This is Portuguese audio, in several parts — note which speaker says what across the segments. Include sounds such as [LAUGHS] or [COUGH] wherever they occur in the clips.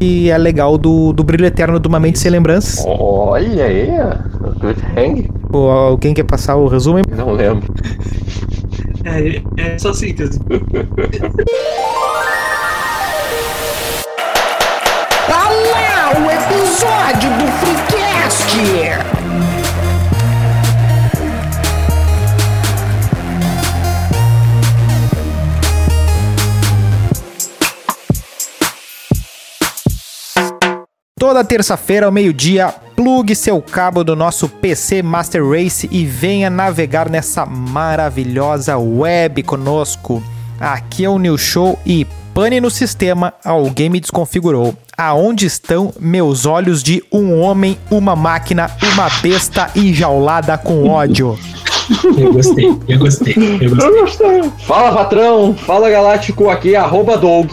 Speaker 1: e é legal do, do Brilho Eterno de uma Mente Sem Lembranças.
Speaker 2: Olha aí, Hang.
Speaker 1: Pô, alguém quer passar o resumo?
Speaker 2: Não lembro.
Speaker 3: É, é só síntese.
Speaker 4: Tá lá o episódio do Freecast!
Speaker 1: Toda terça-feira ao meio-dia, plugue seu cabo do nosso PC Master Race e venha navegar nessa maravilhosa web conosco. Aqui é o New Show e pane no sistema, alguém me desconfigurou. Aonde estão meus olhos de um homem, uma máquina, uma besta enjaulada com ódio?
Speaker 3: Eu gostei, eu gostei, eu gostei.
Speaker 2: Fala patrão, fala galáctico, aqui é arroba Doug.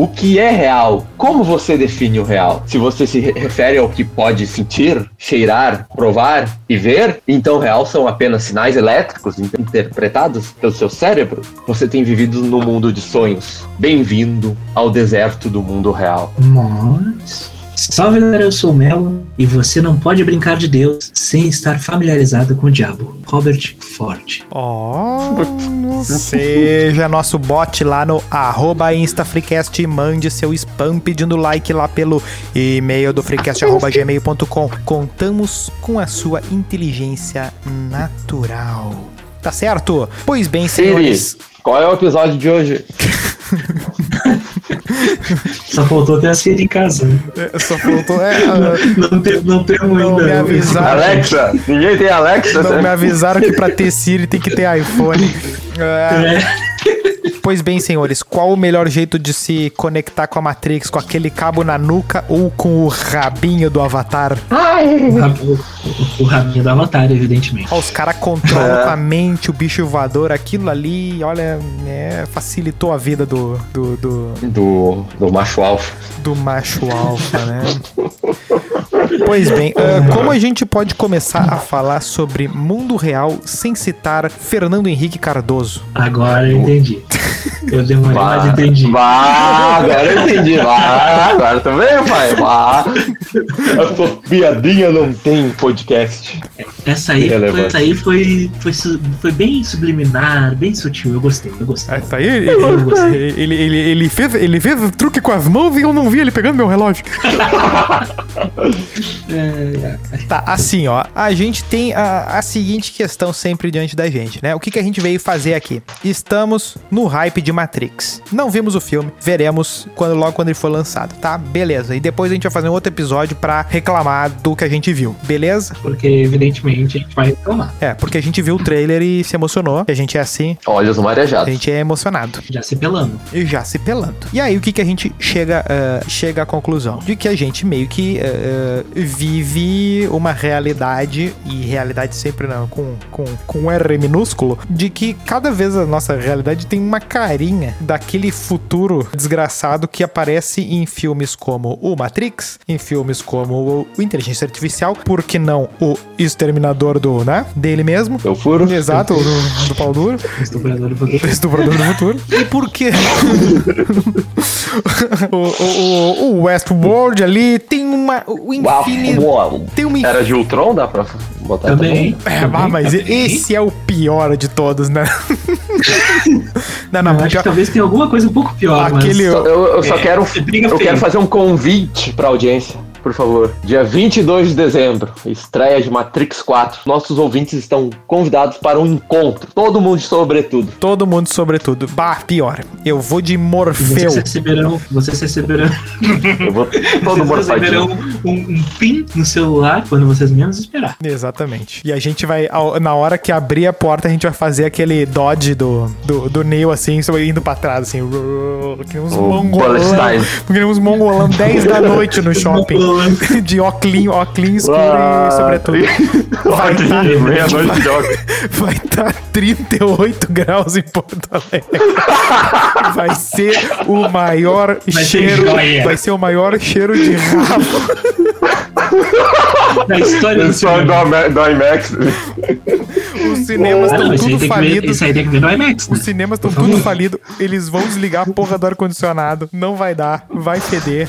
Speaker 2: O que é real? Como você define o real? Se você se re- refere ao que pode sentir, cheirar, provar e ver, então real são apenas sinais elétricos in- interpretados pelo seu cérebro? Você tem vivido no mundo de sonhos. Bem-vindo ao deserto do mundo real.
Speaker 3: Mas. Salve galera, eu sou o Melo e você não pode brincar de Deus sem estar familiarizado com o diabo. Robert Ford.
Speaker 1: Oh, seja nosso bot lá no arroba InstaFreecast e mande seu spam pedindo like lá pelo e-mail do freecast.gmail.com. Contamos com a sua inteligência natural. Tá certo? Pois bem,
Speaker 2: Siri,
Speaker 1: senhores.
Speaker 2: qual é o episódio de hoje? [LAUGHS]
Speaker 3: Só faltou ter a Siri em casa.
Speaker 1: É, Só faltou. É, [LAUGHS]
Speaker 3: Não, tem, não temos
Speaker 1: Não
Speaker 3: ainda.
Speaker 1: me avisaram.
Speaker 2: Alexa, ninguém tem Alexa,
Speaker 1: não
Speaker 2: né?
Speaker 1: me avisaram que pra ter Siri tem que ter iPhone. É.
Speaker 3: É,
Speaker 1: Pois bem, senhores, qual o melhor jeito de se conectar com a Matrix? Com aquele cabo na nuca ou com o rabinho do Avatar?
Speaker 3: o, rab- o- o rabinho do Avatar, evidentemente.
Speaker 1: Ó, os caras controlam
Speaker 2: É.
Speaker 1: com a mente o bicho voador, aquilo ali, olha, é, facilitou a vida do, do, do,
Speaker 2: Do, do macho alfa.
Speaker 1: do macho alfa, né? Pois bem, ah, como a gente pode começar a falar sobre mundo real sem citar Fernando Henrique Cardoso?
Speaker 3: Agora eu entendi. Eu demorei, mas entendi.
Speaker 2: Vá, agora eu entendi. Vá, agora veio, pai. A sua piadinha não tem podcast.
Speaker 3: Essa aí,
Speaker 2: Irrelevante.
Speaker 3: essa aí foi, foi, foi bem subliminar, bem sutil. Eu gostei, eu gostei.
Speaker 1: Essa aí, ele, ele, ele, ele, ele fez, ele fez truque com as mãos e eu não vi ele pegando meu relógio. [LAUGHS]
Speaker 3: É,
Speaker 1: Tá, assim, ó, a gente tem a, a seguinte questão sempre diante da gente, né? O que, que a gente veio fazer aqui? Estamos no hype de Matrix. Não vimos o filme, veremos quando logo quando ele for lançado, tá? Beleza. E depois a gente vai fazer um outro episódio pra reclamar do que a gente viu, beleza?
Speaker 3: porque evidentemente a gente vai reclamar.
Speaker 1: É, porque a gente viu o trailer e se emocionou. A gente é assim,
Speaker 2: Olhos
Speaker 1: a
Speaker 2: marejados.
Speaker 1: gente é emocionado.
Speaker 3: Já se pelando.
Speaker 1: e já se pelando. E aí o que, que a gente chega, ah, chega à conclusão? De que a gente meio que ah, vive uma realidade, e realidade sempre não, com, com, com R minúsculo, de que cada vez a nossa realidade tem uma carinha daquele futuro desgraçado que aparece em filmes como o Matrix, em filmes como o, o Inteligência Artificial, por que não o Exterminador do, né? Dele mesmo.
Speaker 2: Eu furo.
Speaker 1: Exato, do, do pau duro.
Speaker 3: Estuprador do futuro.
Speaker 1: Estuprador do futuro. E por quê? [LAUGHS] o, o, o- o Westworld ali tem uma. O
Speaker 2: Uau,
Speaker 1: infinito.
Speaker 2: uau.
Speaker 1: Tem uma
Speaker 2: Era de Ultron, dá pra botar
Speaker 3: Também.
Speaker 1: É, ah, mas esse é o pior de todos, né? [LAUGHS] não, não, o
Speaker 3: acho que talvez tenha alguma coisa um pouco pior,
Speaker 1: Aquele-
Speaker 3: mas...
Speaker 2: Só- Eu, eu só
Speaker 3: É,
Speaker 2: quero, eu quero fazer um convite pra audiência, por favor. Dia 22 de dezembro, estreia de Matrix 4. Nossos ouvintes estão convidados para um encontro. Todo mundo sobretudo.
Speaker 1: todo mundo, sobretudo. Bah, pior. Eu vou de Morfeu.
Speaker 3: Vocês receberão, vocês receberão,
Speaker 2: Eu vou todo
Speaker 3: vocês receberão um, um pin no celular quando vocês menos esperar.
Speaker 1: Exatamente. E a gente vai, na hora que abrir a porta, a gente vai fazer aquele dodge do, do, do Neo, assim, só indo pra trás, assim. [LAUGHS] Que nem uns
Speaker 2: O
Speaker 1: mongolão. Que nem uns mongolão 10 da noite no [LAUGHS] shopping. [LAUGHS] De óculos, óculos escuro
Speaker 2: Ah,
Speaker 1: e sobretudo. [LAUGHS] Vai
Speaker 2: Óculos,
Speaker 1: tá-
Speaker 2: meia-noite de óculos. [LAUGHS]
Speaker 1: Vai estar 38 graus em Porto Alegre. Vai ser o maior
Speaker 3: Vai
Speaker 1: cheiro. Vai ser o maior cheiro de rabo. [LAUGHS]
Speaker 3: Na história do
Speaker 2: do, do IMAX.
Speaker 1: Os cinemas estão tudo falidos.
Speaker 3: isso aí tem que ver no IMAX.
Speaker 1: Os
Speaker 3: Né?
Speaker 1: cinemas estão tudo falidos. Eles vão desligar a porra do ar-condicionado. Não vai dar. Vai feder.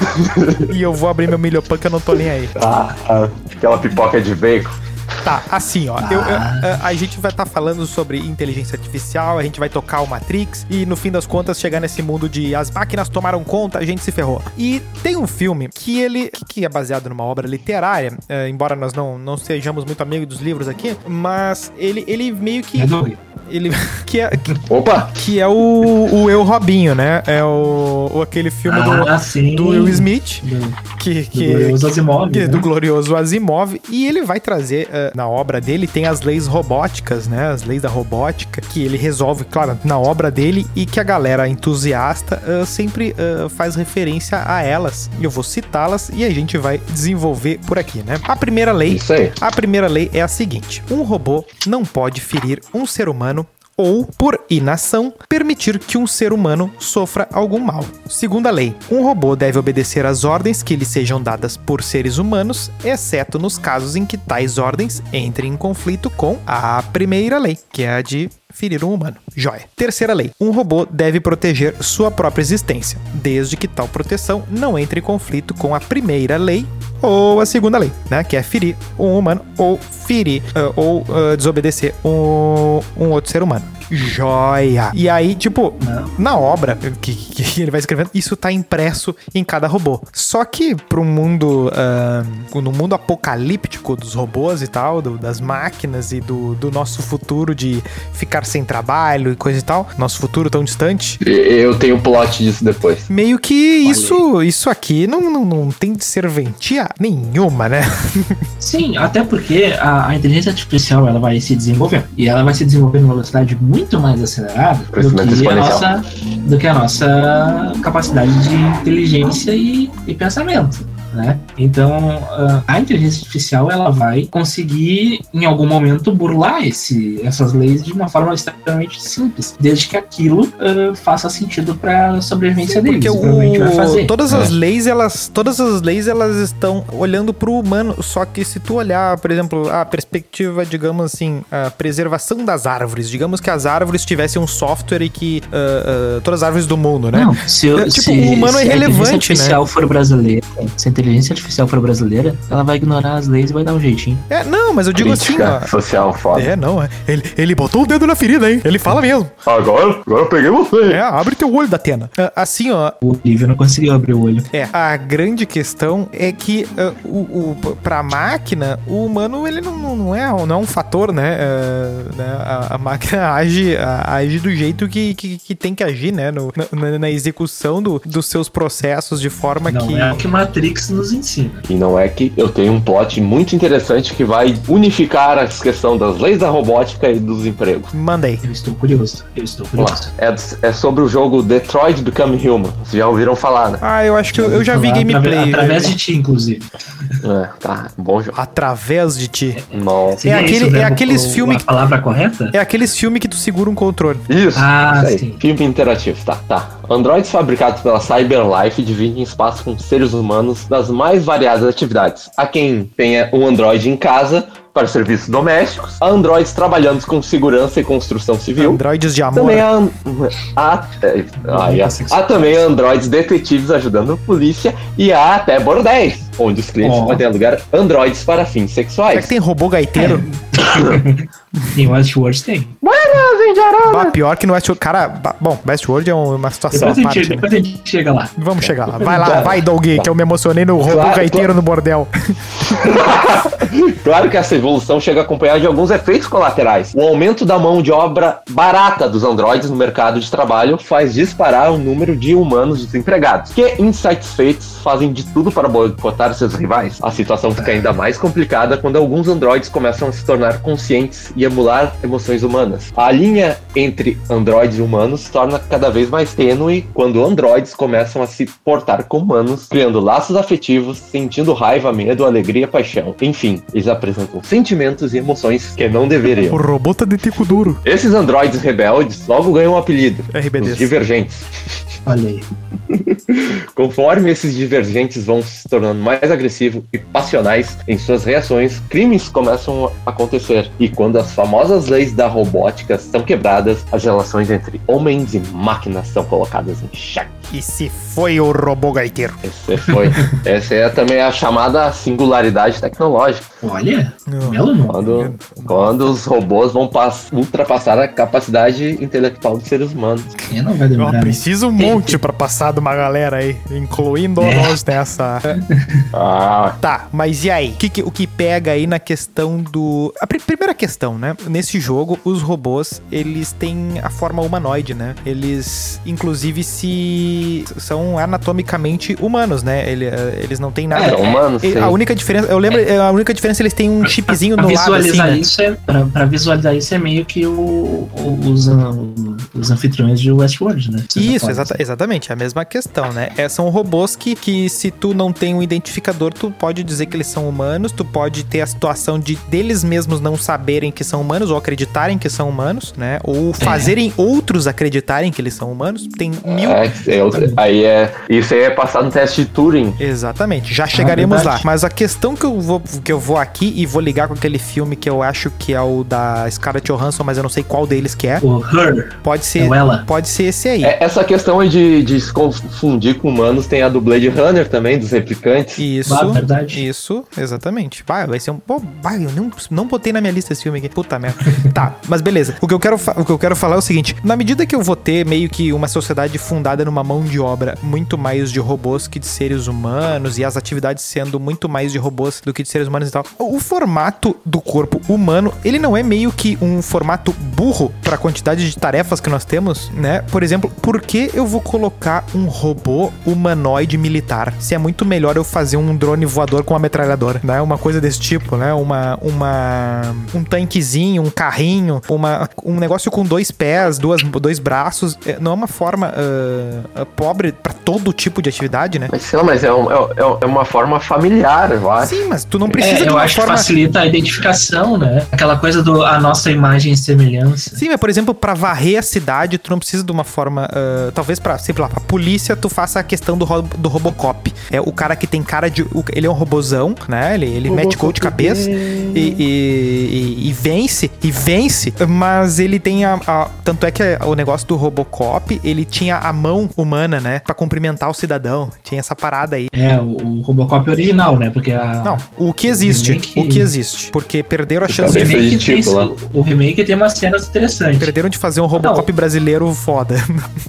Speaker 1: E eu vou abrir meu milho pão que eu não tô nem aí.
Speaker 2: Ah, ah, aquela pipoca de bacon.
Speaker 1: Tá, assim, ó. eu- eu- a, a gente vai estar falando sobre inteligência artificial, a gente vai tocar o Matrix e no fim das contas chegar nesse mundo de as máquinas tomaram conta, a gente se ferrou. E tem um filme que ele que- que é baseado numa obra literária, é, embora nós não, não sejamos muito amigos dos livros aqui, mas ele, ele meio que
Speaker 3: É do
Speaker 1: ele [LAUGHS] que é que,
Speaker 2: Opa!
Speaker 1: que é o, o Eu Robinho, né? É o, o aquele filme
Speaker 3: Ah, sim.
Speaker 1: do, do Will Smith
Speaker 3: Do,
Speaker 1: que,
Speaker 3: do
Speaker 1: que
Speaker 3: Glorioso Asimov,
Speaker 1: que-
Speaker 3: né?
Speaker 1: do glorioso Asimov e ele vai trazer na obra dele tem as leis robóticas, né? As leis da robótica que ele resolve, claro, na obra dele e que a galera entusiasta eh, sempre eh, faz referência a elas. Eu vou citá-las e a gente vai desenvolver por aqui, né? A primeira lei a primeira lei é a seguinte: um robô não pode ferir um ser humano ou, por inação, permitir que um ser humano sofra algum mal. Segunda lei: um robô deve obedecer às ordens que lhe sejam dadas por seres humanos, exceto nos casos em que tais ordens entrem em conflito com a primeira lei, que é a de ferir um humano. Joia. Terceira lei: um robô deve proteger sua própria existência, desde que tal proteção não entre em conflito com a primeira lei ou a segunda lei, né? Que é ferir um humano ou ferir ah, ou ah, desobedecer um, um outro ser humano. Joia! E aí, tipo, na obra que, que ele vai escrevendo, isso tá impresso em cada robô. Só que pro mundo, ah, no mundo apocalíptico dos robôs e tal, do- das máquinas e do, do nosso futuro de ficar sem trabalho e coisa e tal, nosso futuro tão distante,
Speaker 2: Eu tenho plot disso depois.
Speaker 1: meio que isso, isso aqui não, não, não tem serventia nenhuma, né? [LAUGHS]
Speaker 3: Sim, até porque a, a inteligência artificial ela vai se desenvolvendo. E ela vai se desenvolver numa velocidade muito mais acelerada do que, a nossa, do que a nossa capacidade de inteligência e, e pensamento. Né? Então, ah, a inteligência artificial ela vai conseguir, em algum momento, burlar esse, essas leis de uma forma extremamente simples, desde que aquilo ah, faça sentido para a sobrevivência deles.
Speaker 1: Porque
Speaker 3: provavelmente vai
Speaker 1: o,
Speaker 3: fazer.
Speaker 1: todas
Speaker 3: né?
Speaker 1: as leis, elas, todas as leis, elas estão olhando pro humano. Só que se tu olhar, por exemplo, a perspectiva, digamos assim, a preservação das árvores. Digamos que as árvores tivessem um software e que ah, ah, todas as árvores do mundo, né?
Speaker 3: Não, se, eu-
Speaker 1: É, tipo,
Speaker 3: se,
Speaker 1: o humano é
Speaker 3: se a inteligência artificial for brasileira, se a inteligência artificial for brasileira, ela vai ignorar as leis e vai dar um jeitinho.
Speaker 1: É, não, mas eu digo assim,
Speaker 2: Crítica
Speaker 1: ó.
Speaker 2: social foda.
Speaker 1: É, não, é. Ele, ele botou o dedo na ferida, hein? Ele fala mesmo.
Speaker 2: Agora, agora eu peguei você.
Speaker 1: É, abre teu olho da Atena. Ah, Assim, ó,
Speaker 3: O Olivia não conseguiu abrir o olho.
Speaker 1: É, a grande questão é que uh, o, o, pra máquina, o humano ele não, não, não é, não é um fator, né? Uh, né? A, a máquina [LAUGHS] age, a- age do jeito que, que, que tem que agir, né? No- na, na execução do, dos seus processos de forma
Speaker 3: Não
Speaker 1: que.
Speaker 3: é o que Matrix nos ensina.
Speaker 2: E não é que eu tenho um plot muito interessante que vai unificar a questão das leis da robótica e dos empregos.
Speaker 1: Mandei.
Speaker 3: Eu estou curioso. Eu estou curioso.
Speaker 2: É, é sobre o jogo Detroit Become Human. Vocês já ouviram falar, né?
Speaker 1: Ah, eu acho que eu, eu já vi gameplay.
Speaker 3: Através, de ti, inclusive.
Speaker 2: É, tá. Bom jogo.
Speaker 1: Através de ti.
Speaker 2: Não.
Speaker 3: Seria
Speaker 1: aquele- é aqueles
Speaker 3: o-
Speaker 1: filme
Speaker 3: A
Speaker 1: que-
Speaker 3: palavra correta?
Speaker 1: É aqueles filmes que tu segura um controle.
Speaker 2: Isso.
Speaker 3: Ah,
Speaker 2: isso
Speaker 3: sim.
Speaker 2: Filme interativo. Tá, tá. Androids fabricados pela CyberLife dividem espaço com seres humanos das mais variadas atividades. Há quem tenha um Android em casa para serviços domésticos, há Androids trabalhando com segurança e construção civil.
Speaker 1: Androides de amor.
Speaker 2: Também há, há, é, há, há também androides detetives ajudando a polícia e há até bordéis, onde os clientes
Speaker 3: Ó.
Speaker 2: podem alugar androides para fins
Speaker 1: Será que
Speaker 2: sexuais.
Speaker 1: tem robô gaiteiro? [COUGHS]
Speaker 3: Em Westworld tem.
Speaker 1: Bah, pior que no Westworld. Cara, bah, bom, Westworld é uma situação
Speaker 3: Depois
Speaker 1: à
Speaker 3: a, gente,
Speaker 1: parte. né?
Speaker 3: depois a gente chega lá.
Speaker 1: Vamos chegar lá. Vai lá, vai, Doug, que eu me emocionei no robô
Speaker 2: Claro,
Speaker 1: gaiteiro no bordel. [LAUGHS]
Speaker 2: claro que essa evolução chega acompanhada de alguns efeitos colaterais. O aumento da mão de obra barata dos androides no mercado de trabalho faz disparar o número de humanos desempregados, que insatisfeitos fazem de tudo para boicotar seus rivais. A situação fica ainda mais complicada quando alguns androides começam a se tornar conscientes e emular emoções humanas. A linha entre androides e humanos torna cada vez mais tênue quando androides começam a se portar como humanos, criando laços afetivos, sentindo raiva, medo, alegria, paixão. Enfim, eles apresentam sentimentos e emoções que não
Speaker 1: O
Speaker 2: deveriam.
Speaker 1: robô tá de tico duro.
Speaker 2: Esses androides rebeldes logo ganham um apelido.
Speaker 1: RBDs.
Speaker 2: Os divergentes.
Speaker 3: Olha aí. [LAUGHS]
Speaker 2: Conforme esses divergentes vão se tornando mais agressivos e passionais em suas reações, crimes começam a acontecer. E quando as famosas leis da robótica são quebradas, as relações entre homens e máquinas são colocadas em xeque.
Speaker 1: E se foi o robô gaiteiro?
Speaker 2: Esse foi. [LAUGHS] Essa é também a chamada singularidade tecnológica.
Speaker 3: Olha,
Speaker 1: Não.
Speaker 3: Belo nome.
Speaker 2: Quando, quando os robôs vão pass- ultrapassar a capacidade intelectual dos seres humanos.
Speaker 3: Quem não vai demorar? né?
Speaker 1: precisa um monte pra passar de uma galera aí, incluindo
Speaker 3: É.
Speaker 1: nós nessa. [LAUGHS]
Speaker 2: Ah,
Speaker 1: Tá, mas e aí? O que, o que pega aí na questão do. A pri- primeira questão, né? Nesse jogo, os robôs, eles têm a forma humanoide, né? Eles, inclusive, se. são anatomicamente humanos, né? Ele- eh, eles não têm nada.
Speaker 2: são humanos, sim.
Speaker 1: A única diferença, eu lembro, a única diferença eles têm um chipzinho
Speaker 3: Pra
Speaker 1: no lado assim,
Speaker 3: visualizar
Speaker 1: né?
Speaker 3: isso é pra, pra visualizar isso é meio que o, o- os, ah, os anfitriões de Westworld, né?
Speaker 1: Isso, exata- exatamente, é a mesma questão, né? É, são robôs que, que se tu não tem um identificador, tu pode dizer que eles são humanos, tu pode ter a situação de deles mesmos não saberem que são humanos ou acreditarem que são humanos, né? Ou fazerem outros acreditarem que eles são humanos. Tem mil.
Speaker 2: É, é outra- aí é. Isso aí é passar no teste de Turing.
Speaker 1: Exatamente, já chegaremos lá.
Speaker 3: verdade.
Speaker 1: Mas a questão que eu, vou, que eu vou aqui e vou ligar com aquele filme que eu acho que é o da Scarlett Johansson, mas eu não sei qual deles que é.
Speaker 3: O Her,
Speaker 1: Pode
Speaker 3: é
Speaker 1: ser,
Speaker 3: o ela.
Speaker 1: pode ser esse aí.
Speaker 2: É, essa questão aí de, de se confundir com humanos tem a do Blade Runner também, dos replicantes.
Speaker 1: Isso.
Speaker 3: Ah, verdade.
Speaker 1: Isso, exatamente. Vai, vai ser um. Pô, vai, eu não, não botei na minha lista esse filme aqui. Puta merda. [LAUGHS] tá, mas beleza. O que, eu quero o que eu quero falar é o seguinte: na medida que eu vou ter meio que uma sociedade fundada numa mão de obra muito mais de robôs que de seres humanos, e as atividades sendo muito mais de robôs do que de seres humanos e tal, o formato do corpo humano, ele não é meio que um formato burro pra quantidade de tarefas que nós temos, né? Por exemplo, por que eu vou colocar um robô humanoide militar se é muito melhor eu fazer um drone voador com uma metralhadora, né? Uma coisa desse tipo, né? Uma, uma um tanquezinho, um carrinho, uma, um negócio com dois pés, duas, dois braços, É, não é uma forma ah, pobre pra todo tipo de atividade, né?
Speaker 2: Mas sei lá, mas é, um- é- é uma forma familiar, eu acho.
Speaker 1: Sim, mas tu não precisa
Speaker 3: É,
Speaker 1: de
Speaker 3: eu
Speaker 1: uma
Speaker 3: acho
Speaker 1: forma
Speaker 3: que facilita a identificação, né? Aquela coisa do a nossa imagem e semelhança.
Speaker 1: Sim, mas por exemplo, pra varrer a cidade, tu não precisa de uma forma. ah, talvez pra, sei lá, pra polícia, tu faça a questão do, ro- do Robocop. É o cara que tem cara de. o- ele é um robozão, né? Ele, ele mete gol de cabeça e, e- e- e vence, e vence, mas ele tem a, a- Tanto é que o negócio do Robocop, ele tinha a mão humana, né? Pra cumprimentar o cidadão. Tinha essa parada aí.
Speaker 3: É, o, o Robocop original, né? Porque a.
Speaker 1: Não, o que existe,
Speaker 3: remake-
Speaker 1: o que existe. Porque perderam a
Speaker 2: Tá
Speaker 1: chance
Speaker 2: bem
Speaker 1: de.
Speaker 3: remake, tem,
Speaker 2: lá.
Speaker 3: o remake tem umas cenas interessantes.
Speaker 1: Perderam de fazer um Robocop brasileiro foda.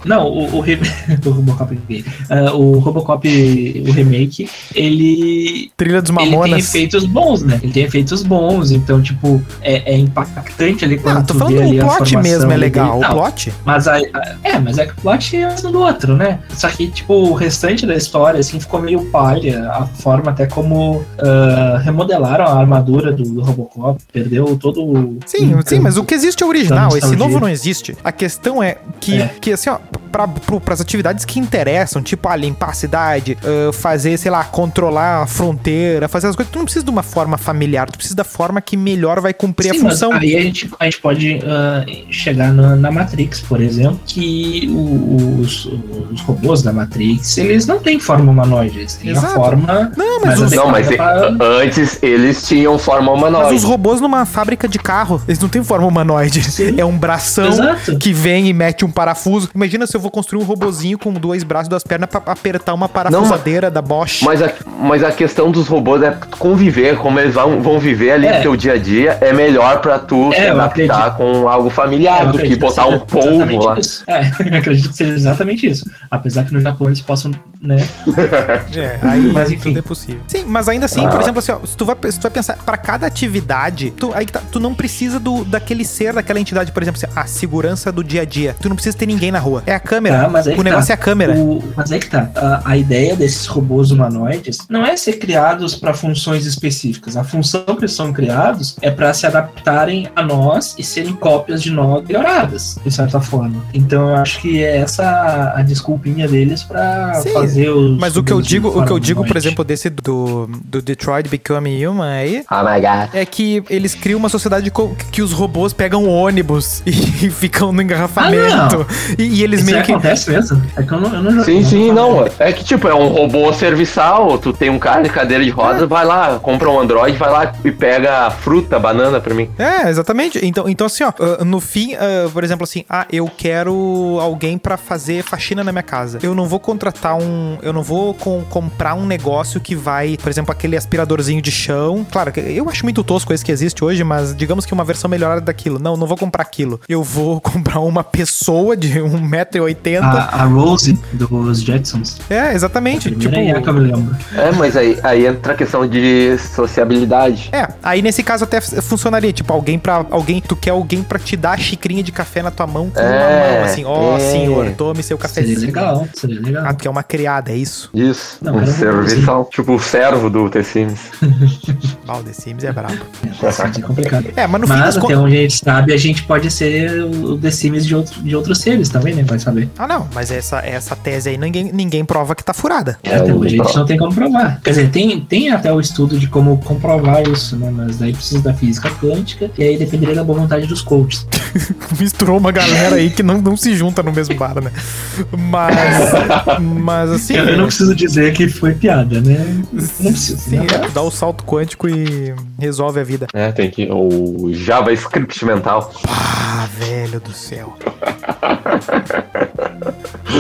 Speaker 3: Não, o, o, re- [LAUGHS] o Robocop. Ah, o Robocop, o remake, ele.
Speaker 1: Trilha dos
Speaker 3: Ele tem
Speaker 1: Mamonas.
Speaker 3: efeitos bons, né? Ele tem efeitos bons, então, tipo, é, é impactante ali quando
Speaker 1: Não, tô
Speaker 3: tu
Speaker 1: falando
Speaker 3: vê ali
Speaker 1: o
Speaker 3: a
Speaker 1: plot
Speaker 3: formação
Speaker 1: mesmo é
Speaker 3: ali
Speaker 1: legal. O plot?
Speaker 3: Mas a, a- é, mas é que o plot é um do outro, né? Só que, tipo, o restante da história, assim, ficou meio palha. A forma até como ah, remodelaram a armadura do, do Robocop, perdeu todo o.
Speaker 1: Sim, sim, mas o que existe é o original. Esse novo não existe. A questão é que,
Speaker 3: É.
Speaker 1: que assim, ó, pra, pro, pras atividades que interessam, tipo, ah, limpar a cidade, ah, fazer, sei lá, controlar a fronteira, fazer as coisas, tu não precisa de uma forma familiar, tu precisa da forma que melhor vai cumprir
Speaker 3: Sim,
Speaker 1: a
Speaker 3: mas
Speaker 1: função.
Speaker 3: aí a gente, a gente pode ah, chegar na, na Matrix, por exemplo, que os, os robôs da Matrix, eles não têm forma humanoide, eles têm
Speaker 1: Exato.
Speaker 3: a forma.
Speaker 1: Não, mas os,
Speaker 2: Não, mas
Speaker 3: pra-
Speaker 2: antes eles tinham forma
Speaker 1: mas
Speaker 2: humanoide.
Speaker 1: os robôs numa fábrica de carro, eles não têm forma humanoide.
Speaker 3: Sim.
Speaker 1: É um bração
Speaker 3: Exato.
Speaker 1: que vem e mete um parafuso. Imagina se eu vou construir um robozinho com dois braços e duas pernas pra apertar uma parafusadeira da Bosch.
Speaker 2: Mas a, mas a questão dos robôs é conviver, como eles vão, vão viver ali
Speaker 3: É.
Speaker 2: no teu dia a dia, é melhor pra tu
Speaker 3: É,
Speaker 2: se adaptar com algo familiar do que botar um polvo lá.
Speaker 3: isso. É, [LAUGHS] eu acredito que seja exatamente isso. Apesar que no Japão eles possam, né? [LAUGHS]
Speaker 1: É, aí
Speaker 3: Mas, enfim.
Speaker 1: tudo é possível. Sim, mas ainda assim,
Speaker 2: Ah.
Speaker 1: por exemplo, assim, ó, se tu vai, se tu vai pensar, pra cada atividade, tu, aí que tá, tu não precisa do, daquele ser, daquela entidade, por exemplo, assim, a segurança do dia a dia. Tu não precisa ter ninguém na rua. É a câmera.
Speaker 3: Tá, mas aí
Speaker 1: o
Speaker 3: que
Speaker 1: negócio
Speaker 3: tá.
Speaker 1: é a câmera.
Speaker 3: O- mas é que tá. A, a ideia desses robôs humanoides não é ser criados para funções específicas. A função que eles são criados é para se adaptarem a nós e serem cópias de nós melhoradas, de certa forma. Então eu acho que é essa a, desculpinha deles para fazer os.
Speaker 1: Mas o que eu digo, o que eu digo, por exemplo, desse do, do Detroit Become Human aí,
Speaker 2: Oh my god.
Speaker 1: é que eles criam uma sociedade que os robôs pegam ônibus [LAUGHS] e ficam no engarrafamento. e, e eles
Speaker 3: Isso
Speaker 1: meio que.
Speaker 3: acontece mesmo? É que eu não, eu não
Speaker 2: Sim, sim, não. É que, tipo, é um robô serviçal. Tu tem um cara de cadeira de rodas, vai lá, compra um Android, vai lá e pega fruta, banana pra mim.
Speaker 1: É, exatamente. Então, então assim, ó, ah, no fim, ah, por exemplo, assim, ah, eu quero alguém pra fazer faxina na minha casa. Eu não vou contratar um, eu não vou com- comprar um negócio que vai, por exemplo, aquele aspiradorzinho de chão. Claro, eu acho muito tosco esse que existe hoje, mas digamos que uma versão melhorada daquilo. Não, não vou comprar aquilo. Eu vou [LAUGHS] comprar uma pessoa de 1,80m.
Speaker 3: A, a Rose dos Jetsons.
Speaker 1: É, exatamente.
Speaker 3: A
Speaker 1: Tipo,
Speaker 3: é que eu me lembro.
Speaker 2: É, mas aí, aí entra a questão de sociabilidade.
Speaker 1: É, aí nesse caso até funcionaria, tipo, alguém para alguém, tu quer alguém pra te dar a xicrinha de café na tua mão com uma
Speaker 2: É,
Speaker 1: mão, assim, ó,
Speaker 2: é.
Speaker 1: senhor, tome seu
Speaker 3: Seria
Speaker 1: cafezinho.
Speaker 3: legal, seria legal.
Speaker 1: Ah, tu quer uma criada, é isso?
Speaker 2: Isso,
Speaker 3: Não,
Speaker 2: um
Speaker 3: vou
Speaker 2: serviçal. Tipo o servo do T-Sims. [LAUGHS]
Speaker 1: Ah, o The Sims é brabo.
Speaker 3: Isso é complicado.
Speaker 1: É, mas no fim
Speaker 3: Mas
Speaker 1: das
Speaker 3: até
Speaker 1: contas...
Speaker 3: onde a gente sabe, a gente pode ser o The Sims de, outro, de outros seres também, né? Vai saber.
Speaker 1: Ah, não, mas essa, essa tese aí ninguém, ninguém prova que tá furada.
Speaker 2: É,
Speaker 3: até hoje a gente não tem como provar. Quer dizer, tem, tem até o estudo de como comprovar isso, né? Mas daí precisa da física quântica e aí dependeria da boa vontade dos coaches. [LAUGHS]
Speaker 1: Misturou uma galera aí que não, não se junta no mesmo bar, né? Mas, mas assim...
Speaker 3: Eu, eu não preciso dizer que foi piada, né? Não preciso.
Speaker 1: Sim,
Speaker 3: né?
Speaker 1: é, dá o salto quântico e resolve a vida.
Speaker 2: É, tem que. O JavaScript mental.
Speaker 1: Ah, velho do céu. [LAUGHS]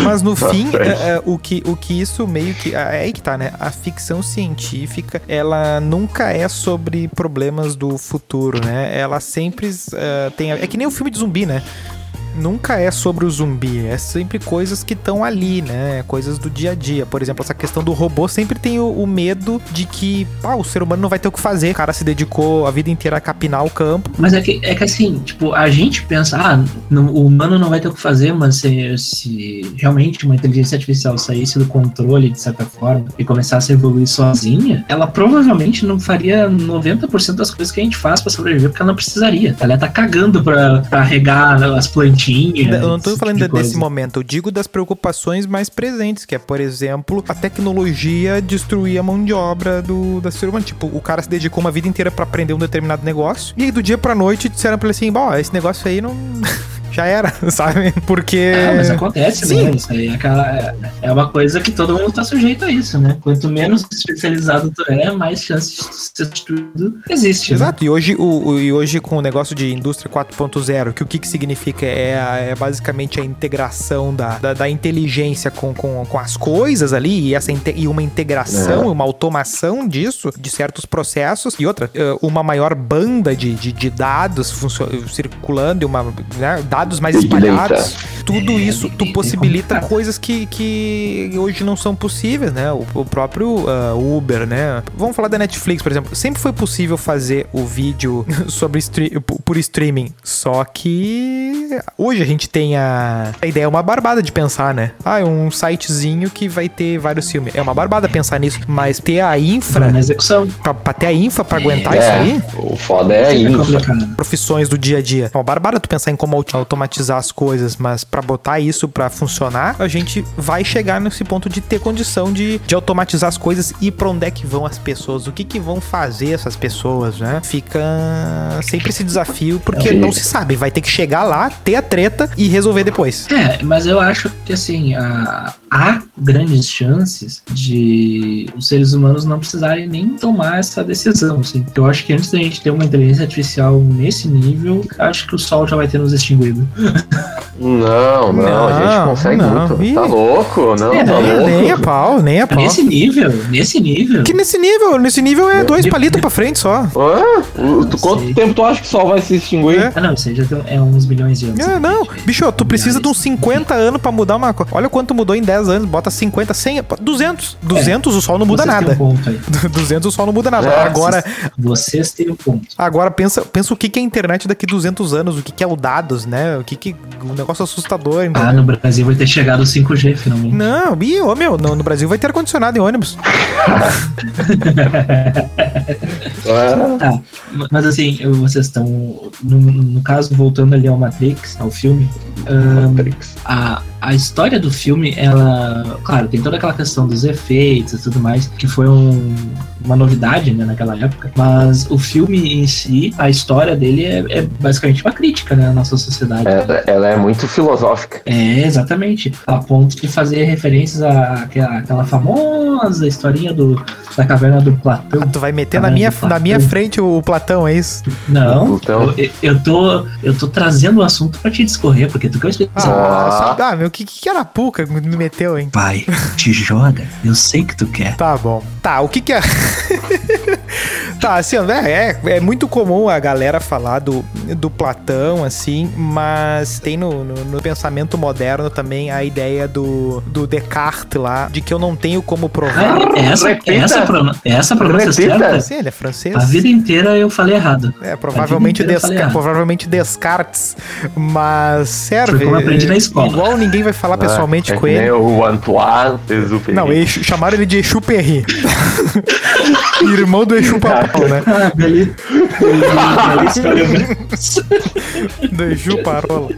Speaker 1: Mas no [LAUGHS] fim,
Speaker 2: frente.
Speaker 1: é, é, o, que, o que isso meio que. É aí que tá, né? A ficção científica, ela nunca é sobre problemas do futuro, né? Ela sempre é, tem. É que nem o filme de zumbi, né? Nunca é sobre o zumbi, é sempre coisas que estão ali, né? Coisas do dia a dia. Por exemplo, essa questão do robô sempre tem o, o medo de que ah, o ser humano não vai ter o que fazer. O cara se dedicou a vida inteira a capinar o campo.
Speaker 3: Mas é que, é que assim, tipo, a gente pensa, ah, o humano não vai ter o que fazer, mas se, se realmente uma inteligência artificial saísse do controle, de certa forma, e começasse a evoluir sozinha, ela provavelmente não faria 90% das coisas que a gente faz pra sobreviver, porque ela não precisaria. Ela tá cagando pra, pra regar as plantinhas.
Speaker 1: Eu não tô
Speaker 3: esse
Speaker 1: falando
Speaker 3: tipo de
Speaker 1: desse momento, eu digo das preocupações mais presentes, que é, por exemplo, a tecnologia destruir a mão de obra do da ser humano. Tipo, o cara se dedicou uma vida inteira pra aprender um determinado negócio, e aí do dia pra noite disseram pra ele assim, bom, esse negócio aí não. Já era, [LAUGHS] sabe? Porque.
Speaker 3: Ah, mas acontece,
Speaker 1: Sim.
Speaker 3: né? Isso aí é, aquela, é- é uma coisa que todo mundo tá sujeito a isso, né? Quanto menos especializado tu é, mais chance de ser substituído existe. né?
Speaker 1: Exato, e hoje, o, o- e hoje com o negócio de indústria 4.0, que o que, que significa? É, a- é basicamente a integração da, da, da inteligência com, com, com as coisas ali, e, essa inte- e uma integração, uma automação disso, de certos processos, e outra, eh, uma maior banda de, de, de dados funcio- circulando, e uma, né, dados mais
Speaker 2: Big data.
Speaker 1: espalhados. Tudo isso, tu possibilita coisas que, que hoje não são possíveis, né? O, o próprio ah, Uber, né? Vamos falar da Netflix, por exemplo. Sempre foi possível fazer o vídeo [LAUGHS] sobre stre- por streaming, só que hoje a gente tem a... a ideia é uma barbada de pensar, né? Ah, é um sitezinho que vai ter vários filmes. É uma barbada pensar nisso, mas ter a infra,
Speaker 3: Na execução.
Speaker 1: pra, pra ter a infra pra aguentar isso
Speaker 2: É,
Speaker 1: aí,
Speaker 2: o foda é isso.
Speaker 3: complicado.
Speaker 1: profissões do dia a dia. É uma barbada tu pensar em como automatizar as coisas, mas pra botar isso pra funcionar, a gente vai chegar nesse ponto de ter condição de, de automatizar as coisas e pra onde é que vão as pessoas, o que que vão fazer essas pessoas, né? Fica sempre esse desafio, porque
Speaker 2: Sim.
Speaker 1: não se sabe, vai ter que chegar lá, ter a treta e resolver depois.
Speaker 3: É, mas eu acho que assim, a- há grandes chances de os seres humanos não precisarem nem tomar essa decisão. Assim. Eu acho que antes da gente ter uma inteligência artificial nesse nível, acho que o sol já vai ter nos extinguido.
Speaker 2: Não, não, a
Speaker 1: Não,
Speaker 2: gente consegue
Speaker 1: não.
Speaker 2: muito.
Speaker 1: Ih.
Speaker 2: Tá louco? Não,
Speaker 3: É,
Speaker 2: tá
Speaker 3: nem-
Speaker 2: louco.
Speaker 1: Nem a pau, nem a pau.
Speaker 3: Nesse nível, nesse nível.
Speaker 1: Que nesse nível, nesse nível é dois palitos pra frente só.
Speaker 2: O- tu- quanto
Speaker 3: sei.
Speaker 2: tempo tu acha que o sol vai se extinguir?
Speaker 1: É.
Speaker 3: Ah, não, isso aí já tem, é uns bilhões de anos.
Speaker 1: É, não. Bicho, tu precisa de uns
Speaker 3: Milhares.
Speaker 1: 50 anos pra mudar uma coisa. Olha quanto mudou em 10 anos. Bota 50, 100, 200. 200 o sol não muda
Speaker 3: Vocês têm
Speaker 1: nada.
Speaker 3: um ponto aí. [LAUGHS]
Speaker 1: 200 o sol não muda nada.
Speaker 2: É,
Speaker 1: Agora,
Speaker 3: Vocês têm um ponto.
Speaker 1: agora pensa, pensa o que que é a internet daqui 200 anos, o que que é o dados, né? O que que o negócio assustador, entendeu?
Speaker 3: Ah, no Brasil vai ter chegado o 5G finalmente.
Speaker 1: Não, e, ô, meu, no, no Brasil vai ter ar-condicionado em ônibus.
Speaker 2: Ah,
Speaker 3: Tá, mas assim, eu- vocês estão. No, no caso, voltando ali ao Matrix, ao filme, ahn,
Speaker 2: Matrix.
Speaker 3: a, a história do filme, ela. Claro, tem toda aquela questão dos efeitos e tudo mais, que foi um- uma novidade né, naquela época. Mas o filme em si, a história dele é, é basicamente uma crítica né, à nossa sociedade.
Speaker 2: Ela, ela é muito filosófica.
Speaker 3: É, exatamente. A ponto de fazer referências à- àquela, àquela famosa historinha do, da caverna do Platão.
Speaker 1: Tu vai meter
Speaker 3: Ah,
Speaker 1: na minha, na minha frente o, Platão, é isso?
Speaker 3: Não,
Speaker 2: Então-
Speaker 3: eu, eu, tô, eu tô trazendo o assunto pra te discorrer, porque tu quer explicar.
Speaker 1: Ah, ah, meu, que, que arapuca me meteu, hein?
Speaker 3: Vai, te joga, eu sei que tu quer.
Speaker 1: Tá bom. Tá, o que que é. [LAUGHS] tá, assim, é, é, é muito comum a galera falar do, do Platão, assim, mas tem no, no, no pensamento moderno também a ideia do, do Descartes lá, de que eu não tenho como provar.
Speaker 3: Ah, é essa,
Speaker 2: Repita.
Speaker 3: é essa, prono- é essa pronúncia
Speaker 2: Repita.
Speaker 3: certa?
Speaker 1: Sim, ele é francês.
Speaker 3: A vida inteira eu falei errado.
Speaker 1: É, provavelmente, Desca provavelmente Descartes, mas serve.
Speaker 3: Foi como eu aprendi na escola.
Speaker 1: Igual ninguém vai falar pessoalmente
Speaker 2: é
Speaker 1: com ele.
Speaker 2: o Antoine Exupéry.
Speaker 1: Não, Exu- chamaram ele de Exu Perry. [LAUGHS] Irmão do Exu Papão, né?
Speaker 3: Ah, [LAUGHS]
Speaker 1: do Exu Parola.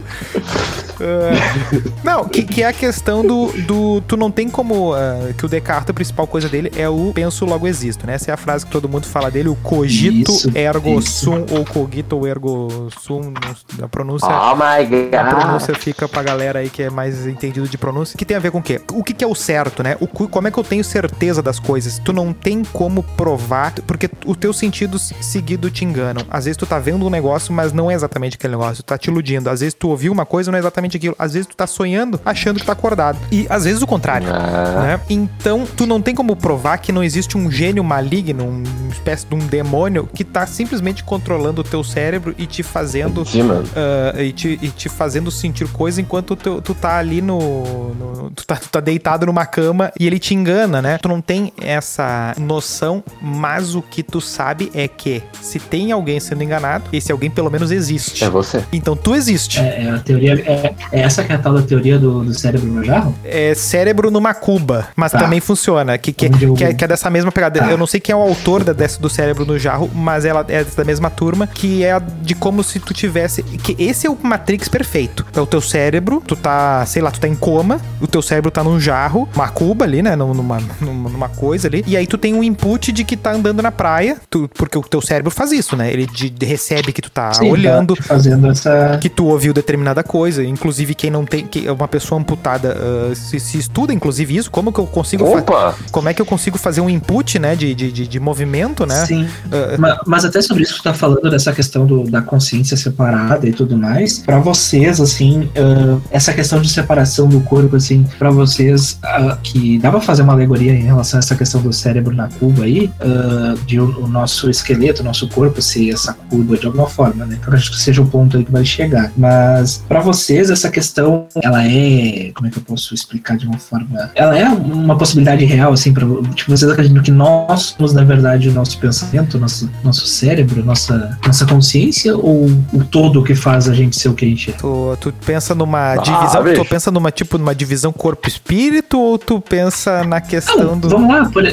Speaker 1: Ah, não, que, que é a questão do, do. Tu não tem como. ah, que o Descartes, a principal coisa dele é o penso logo existo, né? Essa é a frase que todo mundo fala dele, o cogito
Speaker 3: Isso,
Speaker 1: ergo
Speaker 3: isso.
Speaker 1: sum, ou cogito ergo sum. A pronúncia.
Speaker 2: Oh my
Speaker 1: A
Speaker 2: god.
Speaker 1: pronúncia fica pra galera aí que é mais entendido de pronúncia. Que tem a ver com o quê? O que, que é o certo, né? O, como é que eu tenho certeza das coisas? Tu não tem como provar, porque os teus sentidos seguido te enganam. Às vezes tu tá vendo um negócio, mas não é exatamente aquele negócio. Tu tá te iludindo. Às vezes tu ouviu uma coisa, não é exatamente aquilo. Às vezes tu tá sonhando, achando que tá acordado. E às vezes o contrário.
Speaker 2: Ah,
Speaker 1: né? Então, tu não tem como provar que não existe um gênio maligno, uma espécie de um demônio que tá simplesmente controlando o teu cérebro e te fazendo
Speaker 2: sim, mano.
Speaker 1: ah, e, te, e te fazendo sentir coisa enquanto tu, tu tá ali no. no- tu, tá, tu tá deitado numa cama e ele te engana, né? Tu não tem essa noção, mas o que tu sabe é que se tem alguém sendo enganado, esse alguém pelo menos existe.
Speaker 2: É você.
Speaker 1: Então tu existe.
Speaker 3: É, é a teoria. É, é essa que é a tal da teoria do, do cérebro no jarro?
Speaker 1: É cérebro numa cuba, mas
Speaker 3: Tá.
Speaker 1: também funciona. Que, que,
Speaker 3: eu-
Speaker 1: que, é, que é dessa mesma pegada.
Speaker 3: Tá.
Speaker 1: Eu não sei quem é o autor da, dessa do cérebro no jarro, mas ela é da mesma turma, que é de como se tu tivesse. Que esse é o Matrix perfeito. É o teu cérebro, tu tá, sei lá, tu tá em coma, o teu cérebro tá num jarro, uma cuba ali, né? Numa, numa, numa coisa ali. E aí tu tem um input de que tá andando na praia, tu- porque o teu cérebro faz isso, né? Ele de- de- recebe que tu tá
Speaker 3: Sim,
Speaker 1: olhando,
Speaker 3: tá fazendo essa.
Speaker 1: que tu ouviu determinada coisa. Inclusive, quem não tem. Que uma pessoa amputada ah, se, se estuda, inclusive, isso. Como que eu consigo
Speaker 2: Opa!
Speaker 1: Como é que eu consigo fazer um input, né? De, de, de, de movimento, né?
Speaker 3: Sim.
Speaker 1: Ah,
Speaker 3: Ma- Mas, até sobre isso que tu tá falando, dessa questão do- da consciência separada e tudo mais, pra vocês, assim, ah, essa questão de separação do corpo, assim, pra vocês, ah, que dá pra fazer uma alegoria em relação a essa questão do cérebro na cuba aí, ah, de o, o nosso esqueleto, o nosso corpo ser essa cuba de alguma forma, né? Eu acho que seja o ponto aí que vai chegar. Mas, pra vocês, essa questão, ela é. Como é que eu posso explicar de uma forma. Ela é uma possibilidade real, assim, pra. Tipo, vocês acreditam que nós somos, na verdade, o nosso pensamento, nosso, nosso cérebro, nossa, nossa consciência, ou o todo que faz a gente ser o que a gente é?
Speaker 1: tu, tu pensa numa
Speaker 2: Ah,
Speaker 1: divisão. Tu pensa numa, tipo, numa divisão corpo-espírito ou tu pensa na questão
Speaker 3: Não,
Speaker 1: do.
Speaker 3: vamos lá. por-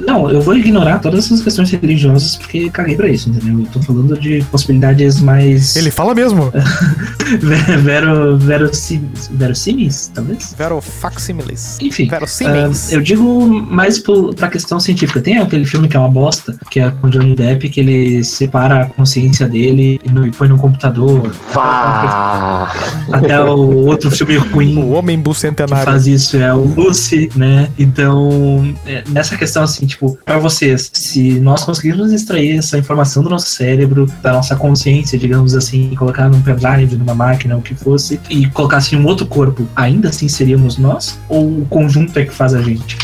Speaker 3: não, eu vou ignorar todas essas questões religiosas porque caguei pra isso, entendeu? Eu tô falando de possibilidades mais.
Speaker 1: Ele fala mesmo. [LAUGHS]
Speaker 3: Vero, verossímeis, verossímeis, talvez?
Speaker 1: Vero facsimiles.
Speaker 3: Enfim.
Speaker 1: Vero
Speaker 3: ah,
Speaker 1: simens.
Speaker 3: eu digo mais pro, pra questão científica. Tem aquele filme que é uma bosta, que é com Johnny Depp, que ele separa a consciência dele e, e põe no computador.
Speaker 2: Vá!
Speaker 3: Até o outro filme
Speaker 1: O homem
Speaker 3: que
Speaker 1: bucentenário.
Speaker 3: faz isso é o Lucy, né? Então, é, nessa questão, assim, tipo, pra vocês, se nós conseguirmos extrair essa informação do nosso cérebro, da nossa consciência, digamos assim, colocar num pendrive, numa máquina, o que fosse, e colocar assim um outro corpo, ainda assim seríamos nós? Ou o conjunto é que faz a gente?